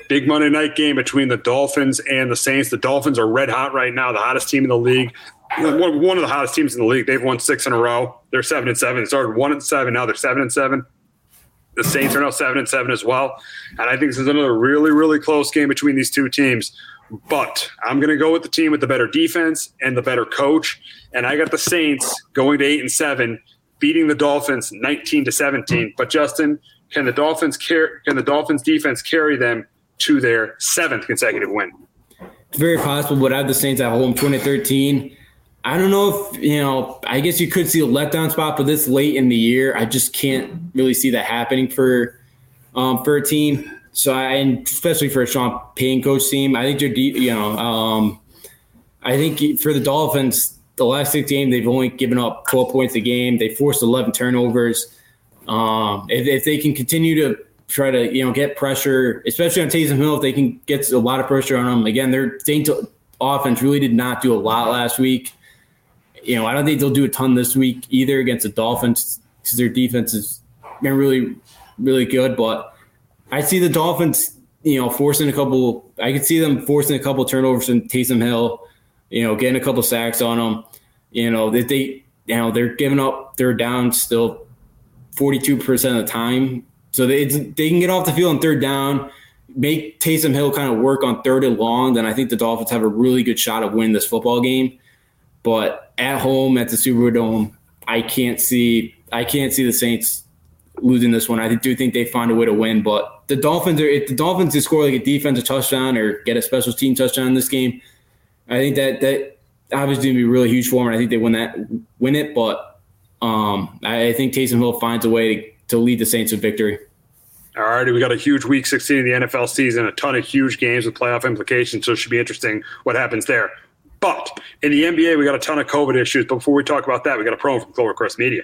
Big Monday night game between the Dolphins and the Saints. The Dolphins are red hot right now, the hottest team in the league. One of the hottest teams in the league. They've won six in a row. They're seven and seven. They started one and seven. Now they're seven and seven. The Saints are now seven and seven as well. And I think this is another really, really close game between these two teams. But I'm going to go with the team with the better defense and the better coach. And I got the Saints going to eight and seven, beating the Dolphins 19 to 17. But Justin, can the Dolphins care? Can the Dolphins defense carry them to their seventh consecutive win? It's very possible, but I have the Saints at home 2013. I don't know if, you know, I guess you could see a letdown spot, but this late in the year, I just can't really see that happening for um, for a team. So I, and especially for a Sean Payton coach team, I think they're, you know, um, I think for the Dolphins, the last six games, they've only given up 12 points a game. They forced 11 turnovers. Um, if, if they can continue to try to, you know, get pressure, especially on Taysom Hill, if they can get a lot of pressure on them, again, their Saints offense really did not do a lot last week you know, I don't think they'll do a ton this week either against the Dolphins because their defense has been really, really good. But I see the Dolphins, you know, forcing a couple. I could see them forcing a couple turnovers from Taysom Hill. You know, getting a couple sacks on them. You know that they, you know, they're giving up. They're down still, forty-two percent of the time. So they they can get off the field on third down, make Taysom Hill kind of work on third and long. Then I think the Dolphins have a really good shot of winning this football game. But at home at the Superdome, I can't see I can't see the Saints losing this one. I do think they find a way to win, but the Dolphins are if the Dolphins to score like a defensive touchdown or get a special team touchdown in this game, I think that that obviously be really huge for them. I think they win that win it, but um, I think Taysom Hill finds a way to, to lead the Saints to victory. All righty, we got a huge week 16 of the NFL season, a ton of huge games with playoff implications, so it should be interesting what happens there. But in the NBA, we got a ton of COVID issues. But before we talk about that, we got a promo from Clovercrest Media.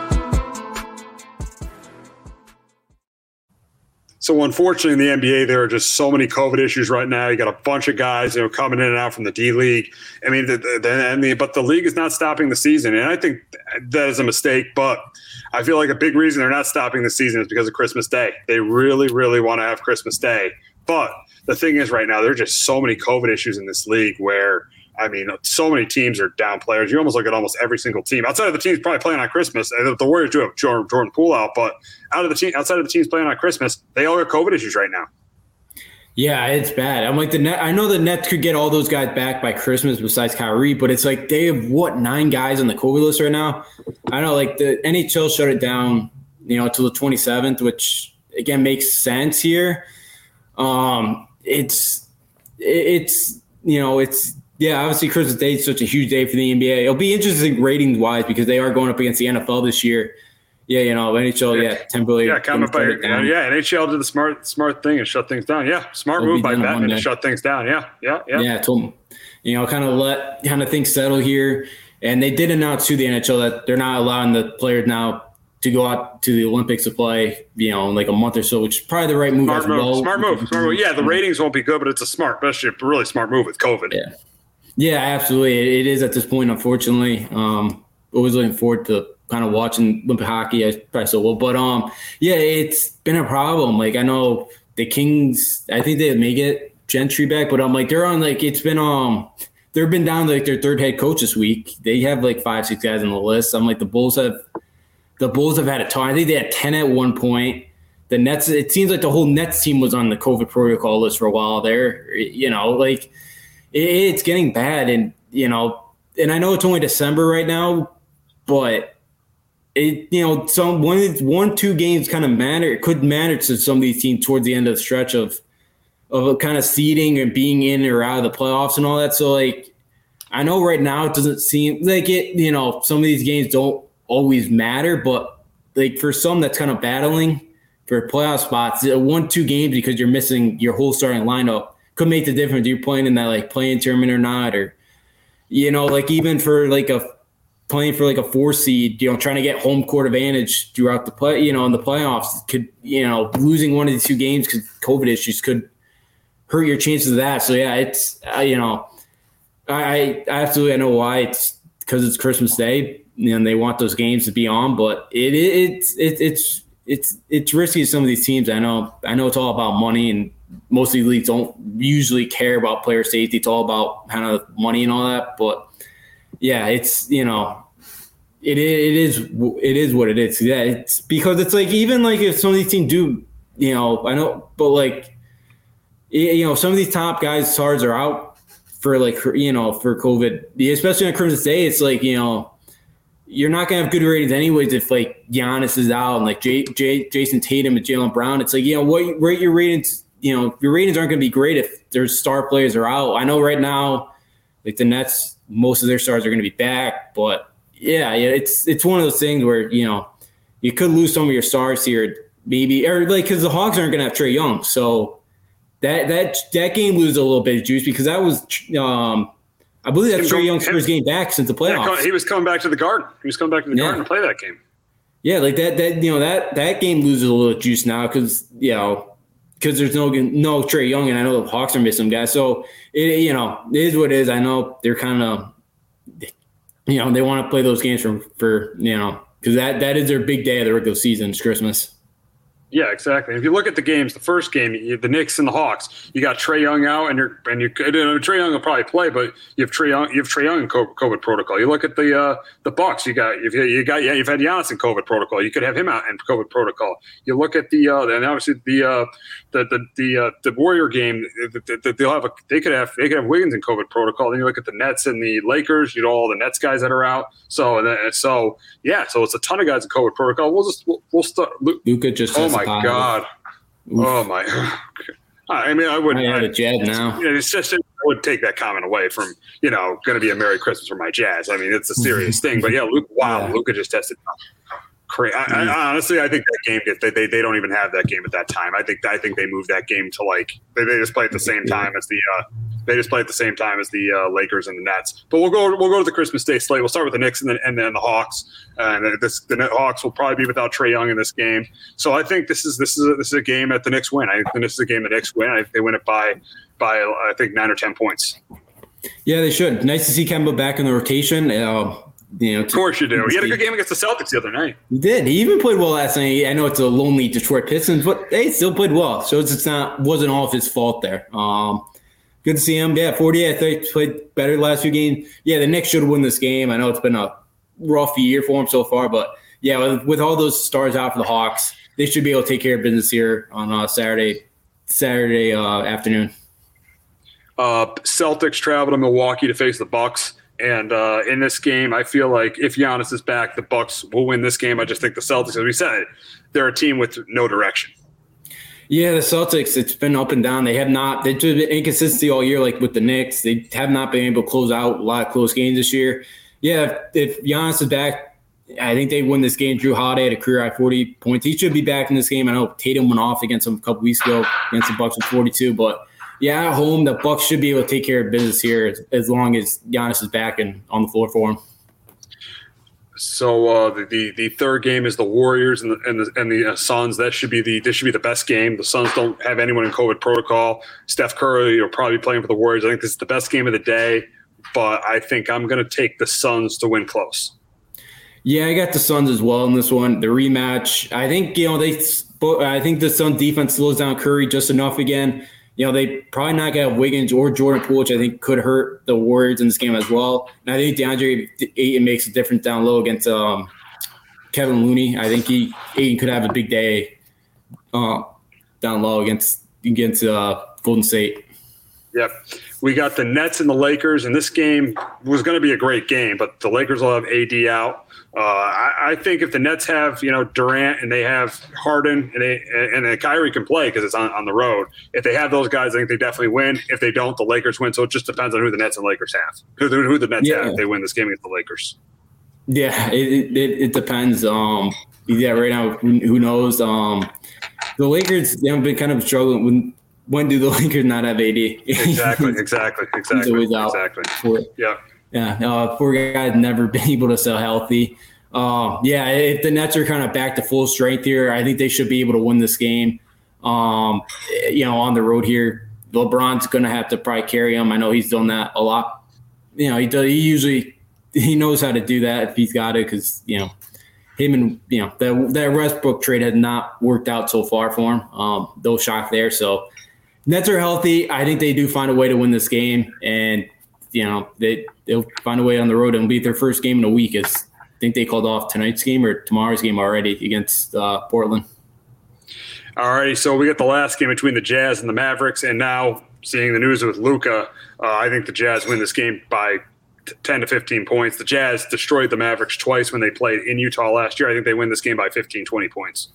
So unfortunately, in the NBA, there are just so many COVID issues right now. You got a bunch of guys, you know, coming in and out from the D League. I mean, the, the, the, but the league is not stopping the season, and I think that is a mistake. But I feel like a big reason they're not stopping the season is because of Christmas Day. They really, really want to have Christmas Day. But the thing is, right now, there are just so many COVID issues in this league where I mean, so many teams are down players. You almost look at almost every single team outside of the teams probably playing on Christmas. And the Warriors do have Jordan, Jordan Poole out, but out of the team, outside of the teams playing on Christmas, they all have COVID issues right now. Yeah, it's bad. I'm like the net. I know the Nets could get all those guys back by Christmas, besides Kyrie, but it's like they have what nine guys on the COVID list right now. I know, like the NHL shut it down, you know, until the 27th, which again makes sense here. Um, it's it's you know it's yeah, obviously Christmas Day is such a huge day for the NBA. It'll be interesting ratings wise because they are going up against the NFL this year. Yeah, you know, NHL, yeah, temporarily. Yeah, comment by, yeah, yeah, NHL did the smart smart thing and shut things down. Yeah, smart It'll move by Batman to shut things down. Yeah, yeah, yeah. Yeah, told them, you know, kind of let kind of things settle here. And they did announce to the NHL that they're not allowing the players now to go out to the Olympics to play, you know, in like a month or so, which is probably the right move. Smart move. Well. Smart move. Smart move. Yeah, the ratings won't be good, but it's a smart, especially a really smart move with COVID. Yeah. Yeah, absolutely. It is at this point, unfortunately. Um, always looking forward to kind of watching Olympic hockey. I probably so will, but um, yeah, it's been a problem. Like I know the Kings. I think they make it Gentry back, but I'm like they're on like it's been um they've been down like their third head coach this week. They have like five six guys on the list. I'm like the Bulls have the Bulls have had a ton. I think they had ten at one point. The Nets. It seems like the whole Nets team was on the COVID protocol list for a while there. You know, like it, it's getting bad, and you know, and I know it's only December right now, but it you know some one one two games kind of matter. It could matter to some of these teams towards the end of the stretch of of kind of seeding and being in or out of the playoffs and all that. So like, I know right now it doesn't seem like it. You know, some of these games don't always matter, but like for some that's kind of battling for playoff spots, one two games because you're missing your whole starting lineup could make the difference. You're playing in that like playing tournament or not, or you know, like even for like a playing for like a four seed, you know, trying to get home court advantage throughout the play, you know, in the playoffs could, you know, losing one of the two games because COVID issues could hurt your chances of that. So yeah, it's uh, you know, I, I absolutely I know why it's because it's Christmas Day and they want those games to be on, but it, it it's it, it's it's it's risky to some of these teams. I know I know it's all about money and most of these leagues don't usually care about player safety. It's all about kind of money and all that. But yeah, it's you know, it it is it is what it is. Yeah, it's because it's like even like if some of these teams do, you know, I know, but like you know, some of these top guys, stars are out for like you know for COVID, especially on Christmas Day. It's like you know you're not gonna have good ratings anyways if like Giannis is out and like J, J, Jayson Tatum and Jaylen Brown. It's like you know what rate your ratings. You know your ratings aren't gonna be great if their star players are out. I know right now, like the Nets, most of their stars are gonna be back, but yeah, yeah, it's it's one of those things where you know you could lose some of your stars here, maybe or like because the Hawks aren't gonna have Trae Young, so that that that game loses a little bit of juice because that was um I believe that's Trae Young's first game back since the playoffs. Yeah, he was coming back to the Garden. He was coming back to the yeah. Garden to play that game. Yeah, like that that you know that that game loses a little juice now because you know because there's no no Trae Young and I know the Hawks are missing guys. So it you know it is what it is. I know they're kind of you know they want to play those games for for you know because that that is their big day of the regular season. It's Christmas. Yeah, exactly. If you look at the games, the first game, you, the Knicks and the Hawks, you got Trae Young out, and you're and you Trae Young will probably play, but you have Trae Young, you have Trae Young in COVID protocol. You look at the uh, the Bucks, you got you've you got yeah, you've had Giannis in COVID protocol. You could have him out in COVID protocol. You look at the uh, and obviously the uh, the the the, uh, the Warrior game, they'll have a they could have they could have Wiggins in COVID protocol. Then you look at the Nets and the Lakers, you know all the Nets guys that are out. So and so yeah, so it's a ton of guys in COVID protocol. We'll just we'll, we'll start. Luka just oh my my god! Oof. Oh my! I mean, I wouldn't. I have a Jazz now. You know, it's just I would take that comment away from you know going to be a Merry Christmas for my Jazz. I mean, it's a serious thing. But yeah, Luke. Wow, yeah. Luka just tested. Crazy. I, I, mm. honestly, I think that game they, they they don't even have that game at that time. I think I think they moved that game to like they, they just play at the same time as the uh, they just play at the same time as the uh, Lakers and the Nets. But we'll go we'll go to the Christmas Day slate. We'll start with the Knicks and then and then the Hawks. And this the Hawks will probably be without Trae Young in this game. So I think this is this is a, this is a game that the Knicks win. I think this is a game the Knicks win. I they win it by by I think nine or ten points. Yeah, they should. Nice to see Kemba back in the rotation. Uh, you know, of course you do. He had a good game against the Celtics the other night. He did. He even played well last night. I know it's a lonely Detroit Pistons, but they still played well. So it's not wasn't all of his fault there. Um, good to see him. Yeah, 48. I think played better last few games. Yeah, the Knicks should win this game. I know it's been a rough year for him so far, but yeah, with, with all those stars out for the Hawks, they should be able to take care of business here on uh, Saturday Saturday uh, afternoon. Uh, Celtics travel to Milwaukee to face the Bucks. And uh, in this game, I feel like if Giannis is back, the Bucks will win this game. I just think the Celtics, as we said, they're a team with no direction. Yeah, the Celtics, it's been up and down. They have not, they've been inconsistency all year, like with the Knicks. They have not been able to close out a lot of close games this year. Yeah, if, if Giannis is back, I think they win this game. Jrue Holiday had a career high 40 points. He should be back in this game. I know Tatum went off against him a couple weeks ago against the Bucks with 42, but yeah, at home, the Bucks should be able to take care of business here as, as long as Giannis is back and on the floor for him. So uh, the, the, the third game is the Warriors and the and the, and the uh, Suns. That should be the this should be the best game. The Suns don't have anyone in COVID protocol. Steph Curry will probably be playing for the Warriors. I think this is the best game of the day, but I think I'm going to take the Suns to win close. Yeah, I got the Suns as well in this one. The rematch. I think you know they. I think the Suns defense slows down Curry just enough again. You know, they probably not have Wiggins or Jordan Poole, which I think could hurt the Warriors in this game as well. And I think DeAndre Ayton makes a difference down low against um, Kevin Looney. I think he Ayton could have a big day uh, down low against against uh, Golden State. Yep. We got the Nets and the Lakers, and this game was going to be a great game, but the Lakers will have AD out. Uh, I, I, think if the Nets have you know Durant and they have Harden and they and, and Kyrie can play because it's on, on the road. If they have those guys, I think they definitely win. If they don't, the Lakers win. So it just depends on who the Nets and Lakers have. Who, who the Nets yeah. have if they win this game against the Lakers. Yeah, it, it, it depends. Um, yeah, right now, who knows? Um, the Lakers they have been kind of struggling. When when do the Lakers not have AD? exactly, exactly, exactly, exactly. For, yeah, yeah. Uh, poor guy's never been able to stay healthy. Uh, yeah, if the Nets are kind of back to full strength here, I think they should be able to win this game. Um, you know, on the road here, LeBron's going to have to probably carry him. I know he's done that a lot. You know, he does, he usually he knows how to do that if he's got it because you know him and you know that that Westbrook trade had not worked out so far for him. Um, those shock there. So Nets are healthy. I think they do find a way to win this game, and you know they they'll find a way on the road. It'll be their first game in a week. As I think they called off tonight's game or tomorrow's game already against uh, Portland. All righty, so we got the last game between the Jazz and the Mavericks, and now seeing the news with Luka, uh, I think the Jazz win this game by 10 to 15 points. The Jazz destroyed the Mavericks twice when they played in Utah last year. I think they win this game by 15, 20 points.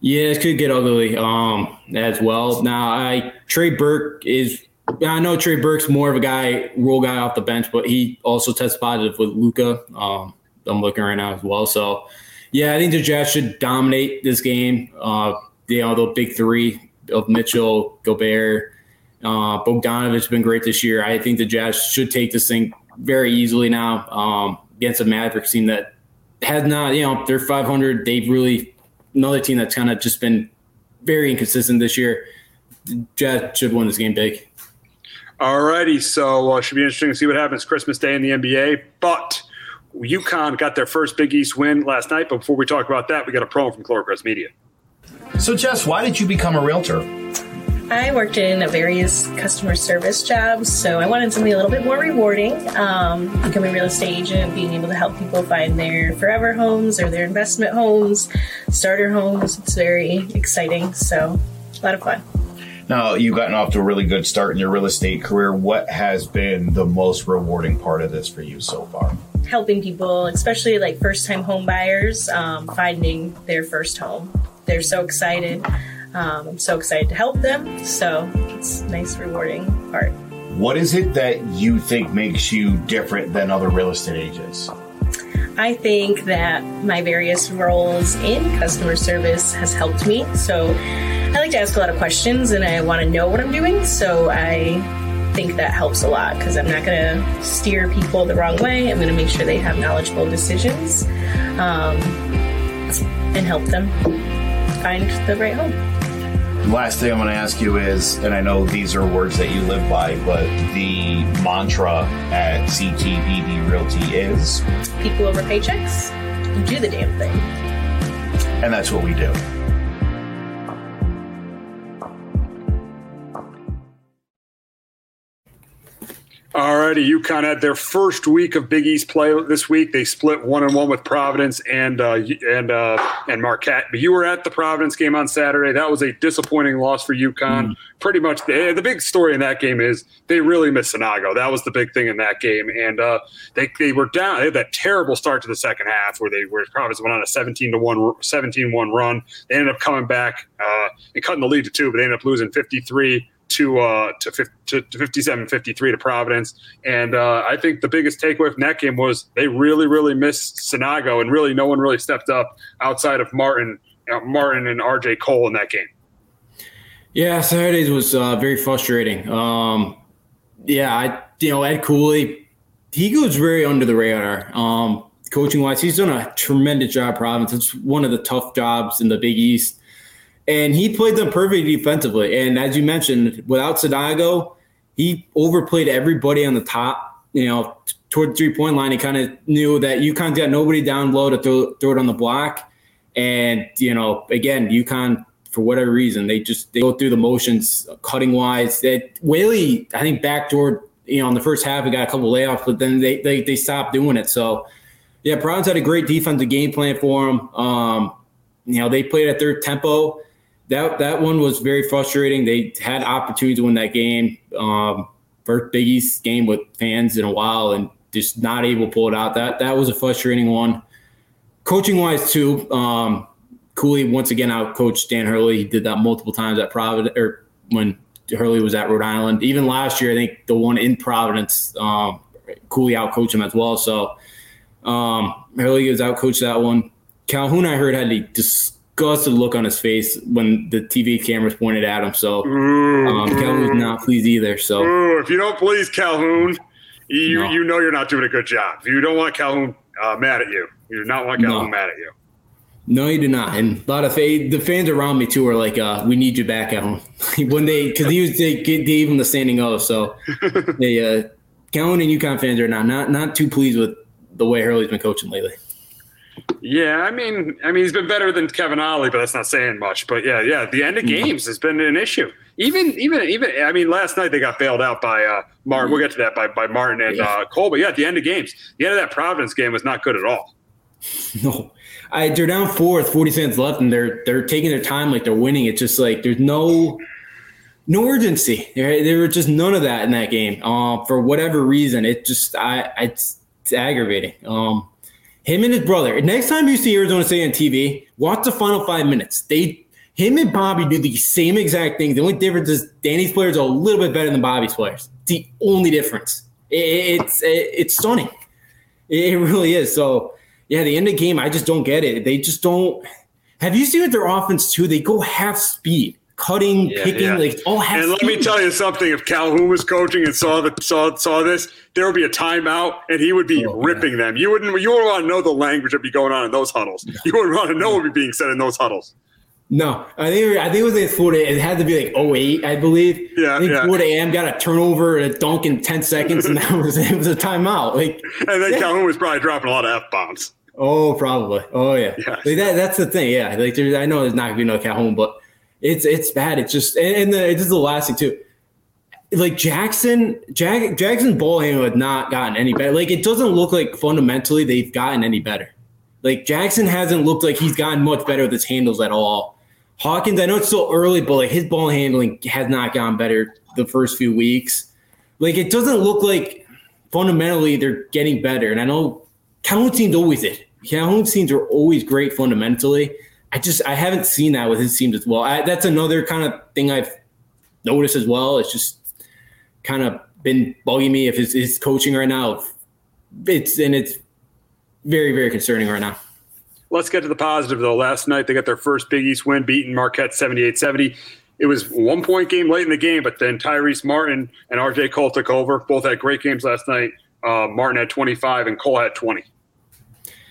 Yeah, it could get ugly um, as well. Now, I Trey Burke is. I know Trey Burke's more of a guy, role guy off the bench, but he also tested positive with Luka. Um, I'm looking right now as well. So, yeah, I think the Jazz should dominate this game. Uh, you know, the big three of Mitchell, Gobert, uh, Bogdanovich has been great this year. I think the Jazz should take this thing very easily now um, against a Mavericks team that has not, you know, they're 500. They've really another team that's kind of just been very inconsistent this year. Jazz should win this game big. All righty, so uh, should be interesting to see what happens Christmas Day in the NBA. But UConn got their first Big East win last night. But before we talk about that, we got a promo from Clovercrest Media. So, Jess, why did you become a realtor? I worked in various customer service jobs, so I wanted something a little bit more rewarding. Um, becoming a real estate agent, being able to help people find their forever homes or their investment homes, starter homes. It's very exciting. So, a lot of fun. Now, you've gotten off to a really good start in your real estate career. What has been the most rewarding part of this for you so far? Helping people, especially like first time home buyers, um, finding their first home. They're so excited. Um, I'm so excited to help them. So it's a nice, rewarding part. What is it that you think makes you different than other real estate agents? I think that my various roles in customer service has helped me. So I like to ask a lot of questions and I want to know what I'm doing. So I think that helps a lot because I'm not going to steer people the wrong way. I'm going to make sure they have knowledgeable decisions um, and help them find the right home last thing I'm going to ask you is, and I know these are words that you live by, but the mantra at CTBB Realty is people over paychecks do the damn thing. And that's what we do. Alrighty, UConn had their first week of Big East play this week. They split one and one with Providence and uh, and uh, and Marquette. But you were at the Providence game on Saturday. That was a disappointing loss for UConn. Mm. Pretty much the, the big story in that game is they really missed Sanogo. That was the big thing in that game. And uh, they they were down. They had that terrible start to the second half where they where Providence went on a 17 to one 17 one run. They ended up coming back uh, and cutting the lead to two, but they ended up losing 53 to uh, to, to, to 57 53 to Providence. And uh, I think the biggest takeaway from that game was they really, really missed Sanogo, and really no one really stepped up outside of Martin, uh, Martin and RJ Cole in that game. Yeah, Saturdays was uh, very frustrating. Um, yeah, I you know Ed Cooley, he goes very under the radar. Um, coaching wise, he's done a tremendous job. Providence, it's one of the tough jobs in the Big East and he played them perfectly defensively. And as you mentioned, without Sanogo, he overplayed everybody on the top. You know, toward the three point line, he kind of knew that UConn got nobody down low to throw, throw it on the block. And you know, again, UConn for whatever reason. They just they go through the motions, cutting wise. That Whaley, I think, backdoor. You know, in the first half, we got a couple layoffs, but then they they they stopped doing it. So, yeah, Providence had a great defensive game plan for them. Um, you know, they played at their tempo. That that one was very frustrating. They had opportunity to win that game. Um, first Big East game with fans in a while, and just not able to pull it out. That that was a frustrating one. Coaching wise, too, um, Cooley once again out coached Dan Hurley. He did that multiple times at Providence or when Hurley was at Rhode Island. Even last year, I think the one in Providence, um, Cooley out coached him as well. So um, Hurley was out coached that one. Calhoun, I heard, had a disgusted look on his face when the TV cameras pointed at him. So um, Calhoun was not pleased either. So Ooh, if you don't please Calhoun, you No. you know you're not doing a good job. You don't want Calhoun uh, mad at you. You do not want Calhoun No. mad at you. No, you do not. And a lot of fa- the fans around me too are like, uh, "We need you back at home." when they, because he was they gave him the standing O. So they, uh, Calhoun and UConn fans are not not not too pleased with the way Hurley's been coaching lately. Yeah, I mean, I mean, he's been better than Kevin Ollie, but that's not saying much. But yeah, yeah, the end of games has been an issue. Even, even, even. I mean, last night they got bailed out by uh, Martin. We'll get to that by by Martin and uh, Cole. But yeah, at the end of games, the end of that Providence game was not good at all. No, I, they're down four with 40 seconds left, and they're they're taking their time like they're winning. It's just like there's no no urgency. There, there was just none of that in that game. Um, for whatever reason, it just I, I it's, it's aggravating. Um, him and his brother. Next time you see Arizona State on TV, watch the final five minutes. They him and Bobby do the same exact things. The only difference is Danny's players are a little bit better than Bobby's players. It's the only difference. It, it's it, it's stunning. It really is. So yeah, the end of the game, I just don't get it. They just don't. Have you seen with their offense too? They go half speed, cutting, Yeah, picking, yeah. like all half. And let me tell you something: if Calhoun was coaching and saw the saw saw this, there would be a timeout, and he would be Oh, ripping them. You wouldn't you wouldn't want to know the language that would be going on in those huddles. You wouldn't want to know what would be being said in those huddles. No, I think I think it was in Florida. It had to be like 08, I believe. Yeah, I think yeah. Florida AM got a turnover and a dunk in ten seconds, and that was it was a timeout. Like, And then Yeah. Calhoun was probably dropping a lot of f bombs. oh, probably. Oh yeah, Yeah. Like that, that's the thing. Yeah, like there's, I know there's not gonna be no Calhoun, but it's it's bad. It's just and, the, this is the last thing too. Like Jackson, Jack, Jackson's ball handling has not gotten any better. Like it doesn't look like fundamentally they've gotten any better. Like Jackson hasn't looked like he's gotten much better with his handles at all. Hawkins, I know it's still early, but like his ball handling has not gotten better the first few weeks. Like it doesn't look like fundamentally they're getting better. And I know Calhoun teams always did. Calhoun teams are always great fundamentally. I just I haven't seen that with his teams as well. I, that's another kind of thing I've noticed as well. It's just kind of been bugging me if his, his coaching right now. It's and it's very very concerning right now. Let's get to the positive though. Last night they got their first Big East win, beating Marquette 78-70. It was one point game late in the game, but then Tyrese Martin and RJ Cole took over. Both had great games last night. Uh, Martin had 25 and Cole had 20.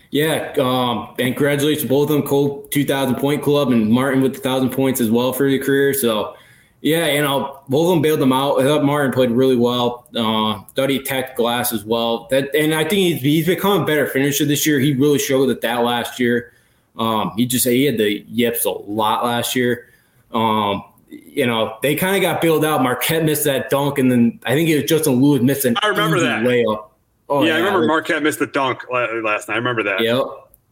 Yeah, um, and congratulations to both of them. Cole, two thousand point club, and Martin with the thousand points as well for your career. So, yeah, you know, both of them bailed them out. I thought Martin played really well. Uh, thought he attacked glass as well. That, and I think he's, he's become a better finisher this year. He really showed that that last year. Um, he just he had the yips a lot last year. Um, you know, they kind of got bailed out. Marquette missed that dunk, and then I think it was Justin Lewis missed an I remember that. layup. Oh, yeah, I remember Marquette missed the dunk last night. I remember that. Yep.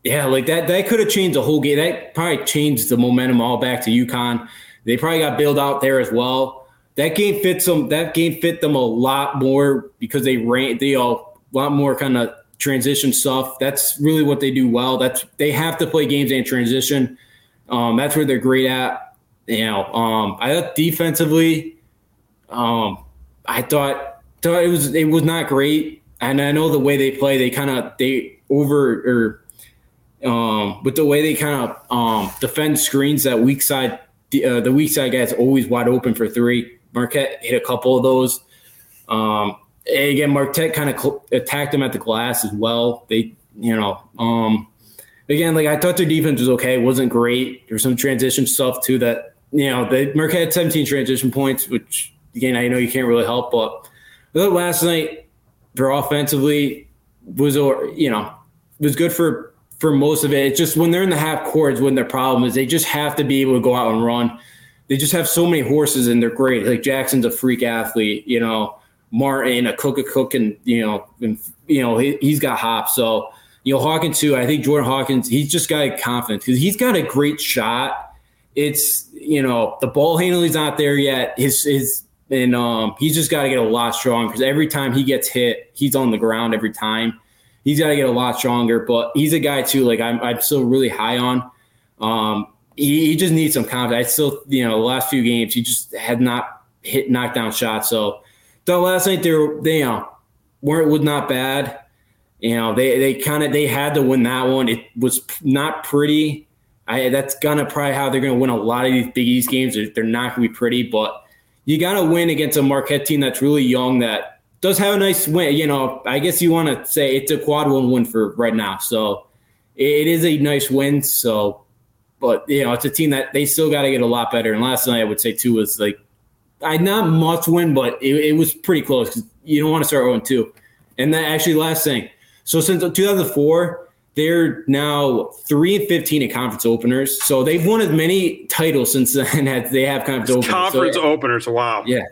Yeah, like that that could have changed the whole game. That probably changed the momentum all back to UConn. They probably got bailed out there as well. That game fits them. That game fit them a lot more because they ran. They all a lot more kind of transition stuff. That's really what they do well. That's they have to play games and transition. Um, that's where they're great at. You know, um, I thought defensively, um, I thought thought it was it was not great. And I know the way they play, they kind of they over or um, with the way they kind of um, defend screens, that weak side, uh, the weak side guy's always wide open for three. Marquette hit a couple of those. Um, again, Marquette kind of cl- attacked them at the glass as well. They, you know, um, again, like I thought their defense was okay. It wasn't great. There's some transition stuff too that, you know, the Marquette had 17 transition points, which again, I know you can't really help, but last night, for offensively was, or you know, was good for for most of it. It's just when they're in the half courts, when their problem is they just have to be able to go out and run. They just have so many horses and they're great. Like Jackson's a freak athlete, you know. Martin, a cook, a cook, and you know, and, you know, he, he's got hops. So you know, Hawkins too. I think Jordan Hawkins, he's just got confidence because he's got a great shot. It's you know the ball handling's not there yet. His his and um, he's just got to get a lot stronger because every time he gets hit, he's on the ground every time. He's got to get a lot stronger, but he's a guy too. Like I'm, I'm still really high on. Um, he, he just needs some confidence. I still, you know, the last few games he just had not hit knockdown shots. So the last night they were, they you know, weren't was not bad. You know, they they kind of they had to win that one. It was not pretty. I that's gonna probably how they're gonna win a lot of these Big East games. They're, they're not gonna be pretty, but you got to win against a Marquette team that's really young that does have a nice win. You know, I guess you want to say it's a quad one win for right now. So it is a nice win. So, but you know, it's a team that they still got to get a lot better. And last night, I would say too was like, I not much win, but it, it was pretty close you don't want to start 0 2. And then actually, last thing. So since 2004, they're now three and fifteen in conference openers. So they've won as many titles since then as they have conference openers. Conference so, openers, wow. Yeah.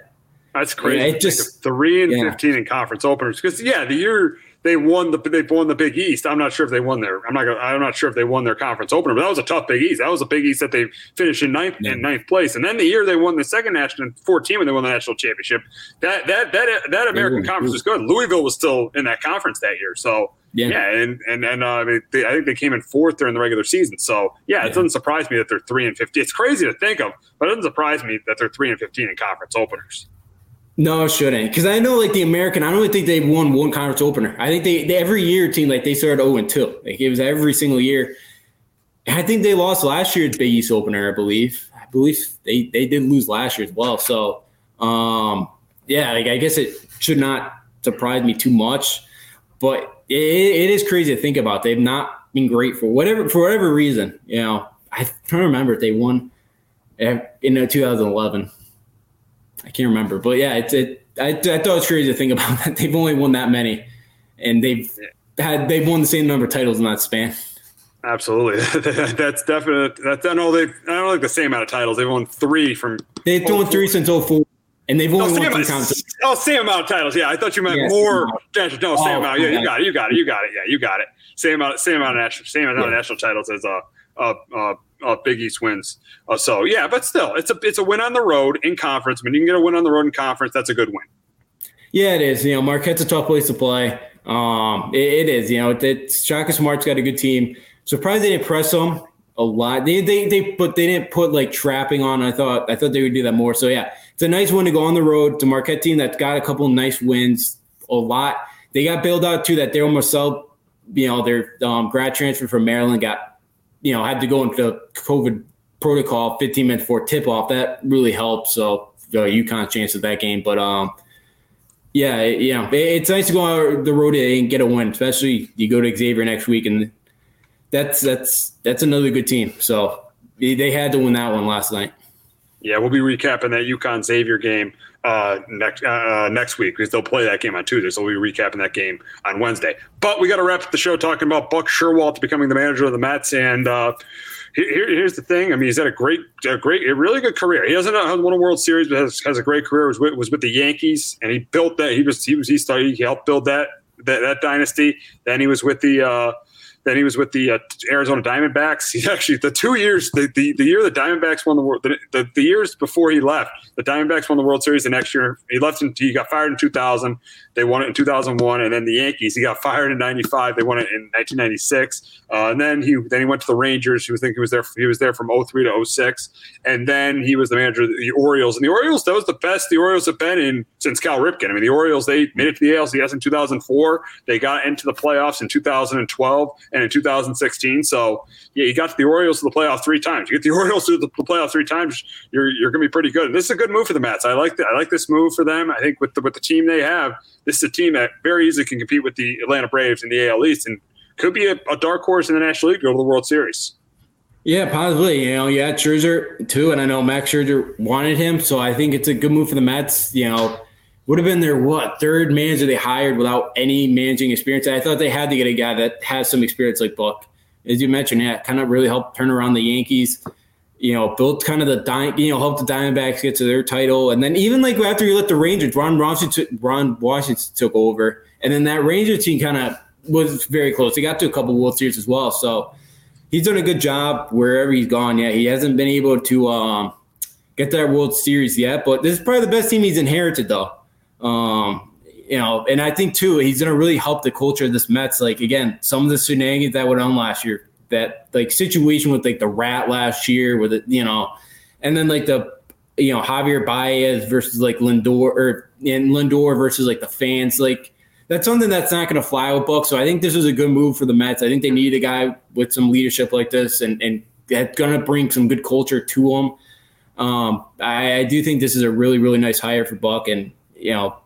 That's crazy. Yeah, just three and yeah. fifteen in conference openers. Because yeah, the year they won the they won the Big East. I'm not sure if they won their. I'm not. Gonna, I'm not sure if they won their conference opener. But that was a tough Big East. That was a Big East that they finished in ninth yeah. in ninth place. And then the year they won the second national 14 when they won the national championship. That that that that American Conference was good. Louisville was still in that conference that year. So yeah, yeah and and and uh, they, I think they came in fourth during the regular season. So yeah, it yeah. doesn't surprise me that they're three and 15. It's crazy to think of, but it doesn't surprise me that they're three and 15 in conference openers. No, it shouldn't. Because I know, like the American, I don't think they've won one conference opener. I think they, they every year team like they started zero and two. Like it was every single year. I think they lost last year's Big East opener. I believe. I believe they they did lose last year as well. So, um, yeah, like I guess it should not surprise me too much, but it, it is crazy to think about. They've not been great for whatever for whatever reason. You know, I don't remember if they won in uh, 2011. I can't remember, but yeah, it's it. I, I thought it was crazy to think about that. They've only won that many, and they've had they've won the same number of titles in that span. Absolutely, that's definite. That's I know they I don't like the same amount of titles. They've won three from. They've won three since 04. And they've only no, won three times. Oh, same amount of titles. Yeah, I thought you meant Yeah, more. same No, same Oh, amount. Yeah, you got it. You got it. You got it. Yeah, you got it. Same amount. Same amount of national. Same amount of national titles as uh, uh, uh, uh, Big East wins. Uh, so yeah, but still, it's a it's a win on the road in conference. When you can get a win on the road in conference, that's a good win. Yeah, it is. You know, Marquette's a tough place to play. Um, it, it is. You know, it's Shaka Smart's got a good team. Surprised they didn't press them a lot. They they they but they didn't put like trapping on. I thought I thought they would do that more. So yeah, it's a nice one to go on the road to Marquette team that's got a couple nice wins. A lot. They got bailed out too. That Darryl Morsell, you know, their um, grad transfer from Maryland got, you know, had to go into COVID protocol 15 minutes before tip off. That really helped. So uh, UConn chance at that game, but um. Yeah, you know, it- it's nice to go on the road and get a win, especially you go to Xavier next week, and that's that's that's another good team. So they had to win that one last night. Yeah, we'll be recapping that UConn Xavier game uh, next uh, next week because they'll play that game on Tuesday. So we'll be recapping that game on Wednesday. But we got to wrap up the show talking about Buck Showalter becoming the manager of the Mets. And uh, here, here's the thing. I mean, he's had a great, a great, a really good career. He hasn't uh, won a World Series, but has, has a great career. Was with, was with the Yankees, and he built that. He was he was he started. He helped build that that, that dynasty. Then he was with the. Then he was with the uh, Arizona Diamondbacks. He actually the two years the, the, the year the Diamondbacks won the world the, the, years before he left the Diamondbacks won the World Series the next year. He left in, he got fired in 2000. They won it in 2001, and then the Yankees. He got fired in '95. They won it in 1996. Uh, and then he then he went to the Rangers. He was think he was there. He was there from 03 to 06, and then he was the manager of the Orioles. And the Orioles that was the best the Orioles have been in since Cal Ripken. I mean, the Orioles they made it to the ALCS in 2004. They got into the playoffs in 2012 and in 2016. So yeah, you got the Orioles to the playoff three times. You get the Orioles to the playoff three times, you're you're going to be pretty good. And this is a good move for the Mets. I like the, I like this move for them. I think with the with the team they have, this is a team that very easily can compete with the Atlanta Braves in the AL East and could be a, a dark horse in the National League to go to the World Series. Yeah, possibly. You know, you had Scherzer too, and I know Max Scherzer wanted him, so I think it's a good move for the Mets. You know, would have been their what third manager they hired without any managing experience. I thought they had to get a guy that has some experience like Buck. as you mentioned, yeah, kind of really helped turn around the Yankees. You know, built kind of the you know helped the Diamondbacks get to their title, and then even like after you let the Rangers, Ron Washington, Ron Washington took over, and then that Ranger team kind of was very close. They got to a couple World Series as well, so he's done a good job wherever he's gone. Yeah, he hasn't been able to um, get that World Series yet, but this is probably the best team he's inherited, though. Um, you know, and I think too, he's going to really help the culture of this Mets. Like again, some of the shenanigans that went on last year, that like situation with like the rat last year, with it, you know, and then like the you know Javier Baez versus like Lindor or in Lindor versus like the fans, like that's something that's not going to fly with Buck. So I think this is a good move for the Mets. I think they need a guy with some leadership like this, and and that's going to bring some good culture to them. Um, I, I do think this is a really really nice hire for Buck, and you know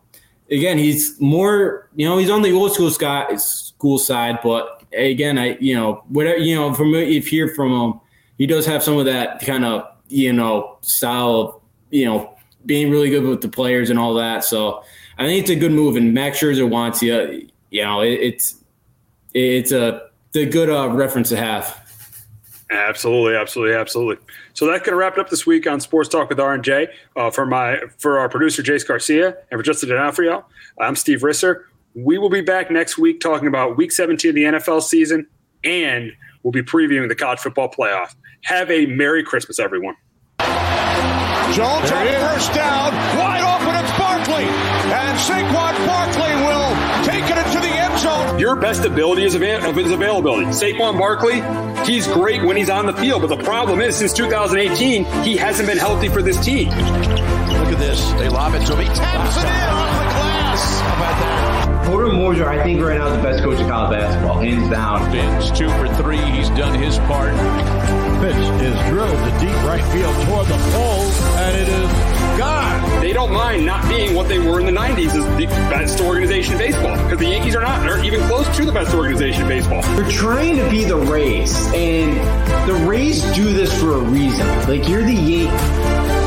again, he's more, you know, he's on the old school sky, school side, but again, I, you know, whatever, you know, from if you hear from him, he does have some of that kind of, you know, style of, you know, being really good with the players and all that. So I think it's a good move. And Max Scherzer wants you, you know, it, it's, it's a, the good uh, reference to have. Absolutely, absolutely, absolutely. So going to wrap up this week on Sports Talk with R and J. Uh, for my for our producer Jace Garcia and for Justin D'Onofrio, I'm Steve Risser. We will be back next week talking about Week 17 of the NFL season, and we'll be previewing the college football playoff. Have a Merry Christmas, everyone. Jones on first down, wide open. It's Barkley, and Saquon Barkley will Your best ability is, avail- is availability. Saquon Barkley, he's great when he's on the field, but the problem is since 2018, he hasn't been healthy for this team. Look at this. They lob it to him. He taps it in off the glass. How about that? Porter Moser, I think right now is the best coach in college basketball, hands down. Vince, two for three. He's done his part. Pitch is drilled to deep right field toward the pole, and it is gone. They don't mind not being what they were in the 90s as the best organization in baseball because the Yankees are not. They're even close to the best organization in baseball. They're trying to be the Rays, and the Rays do this for a reason. Like, you're the Yankees.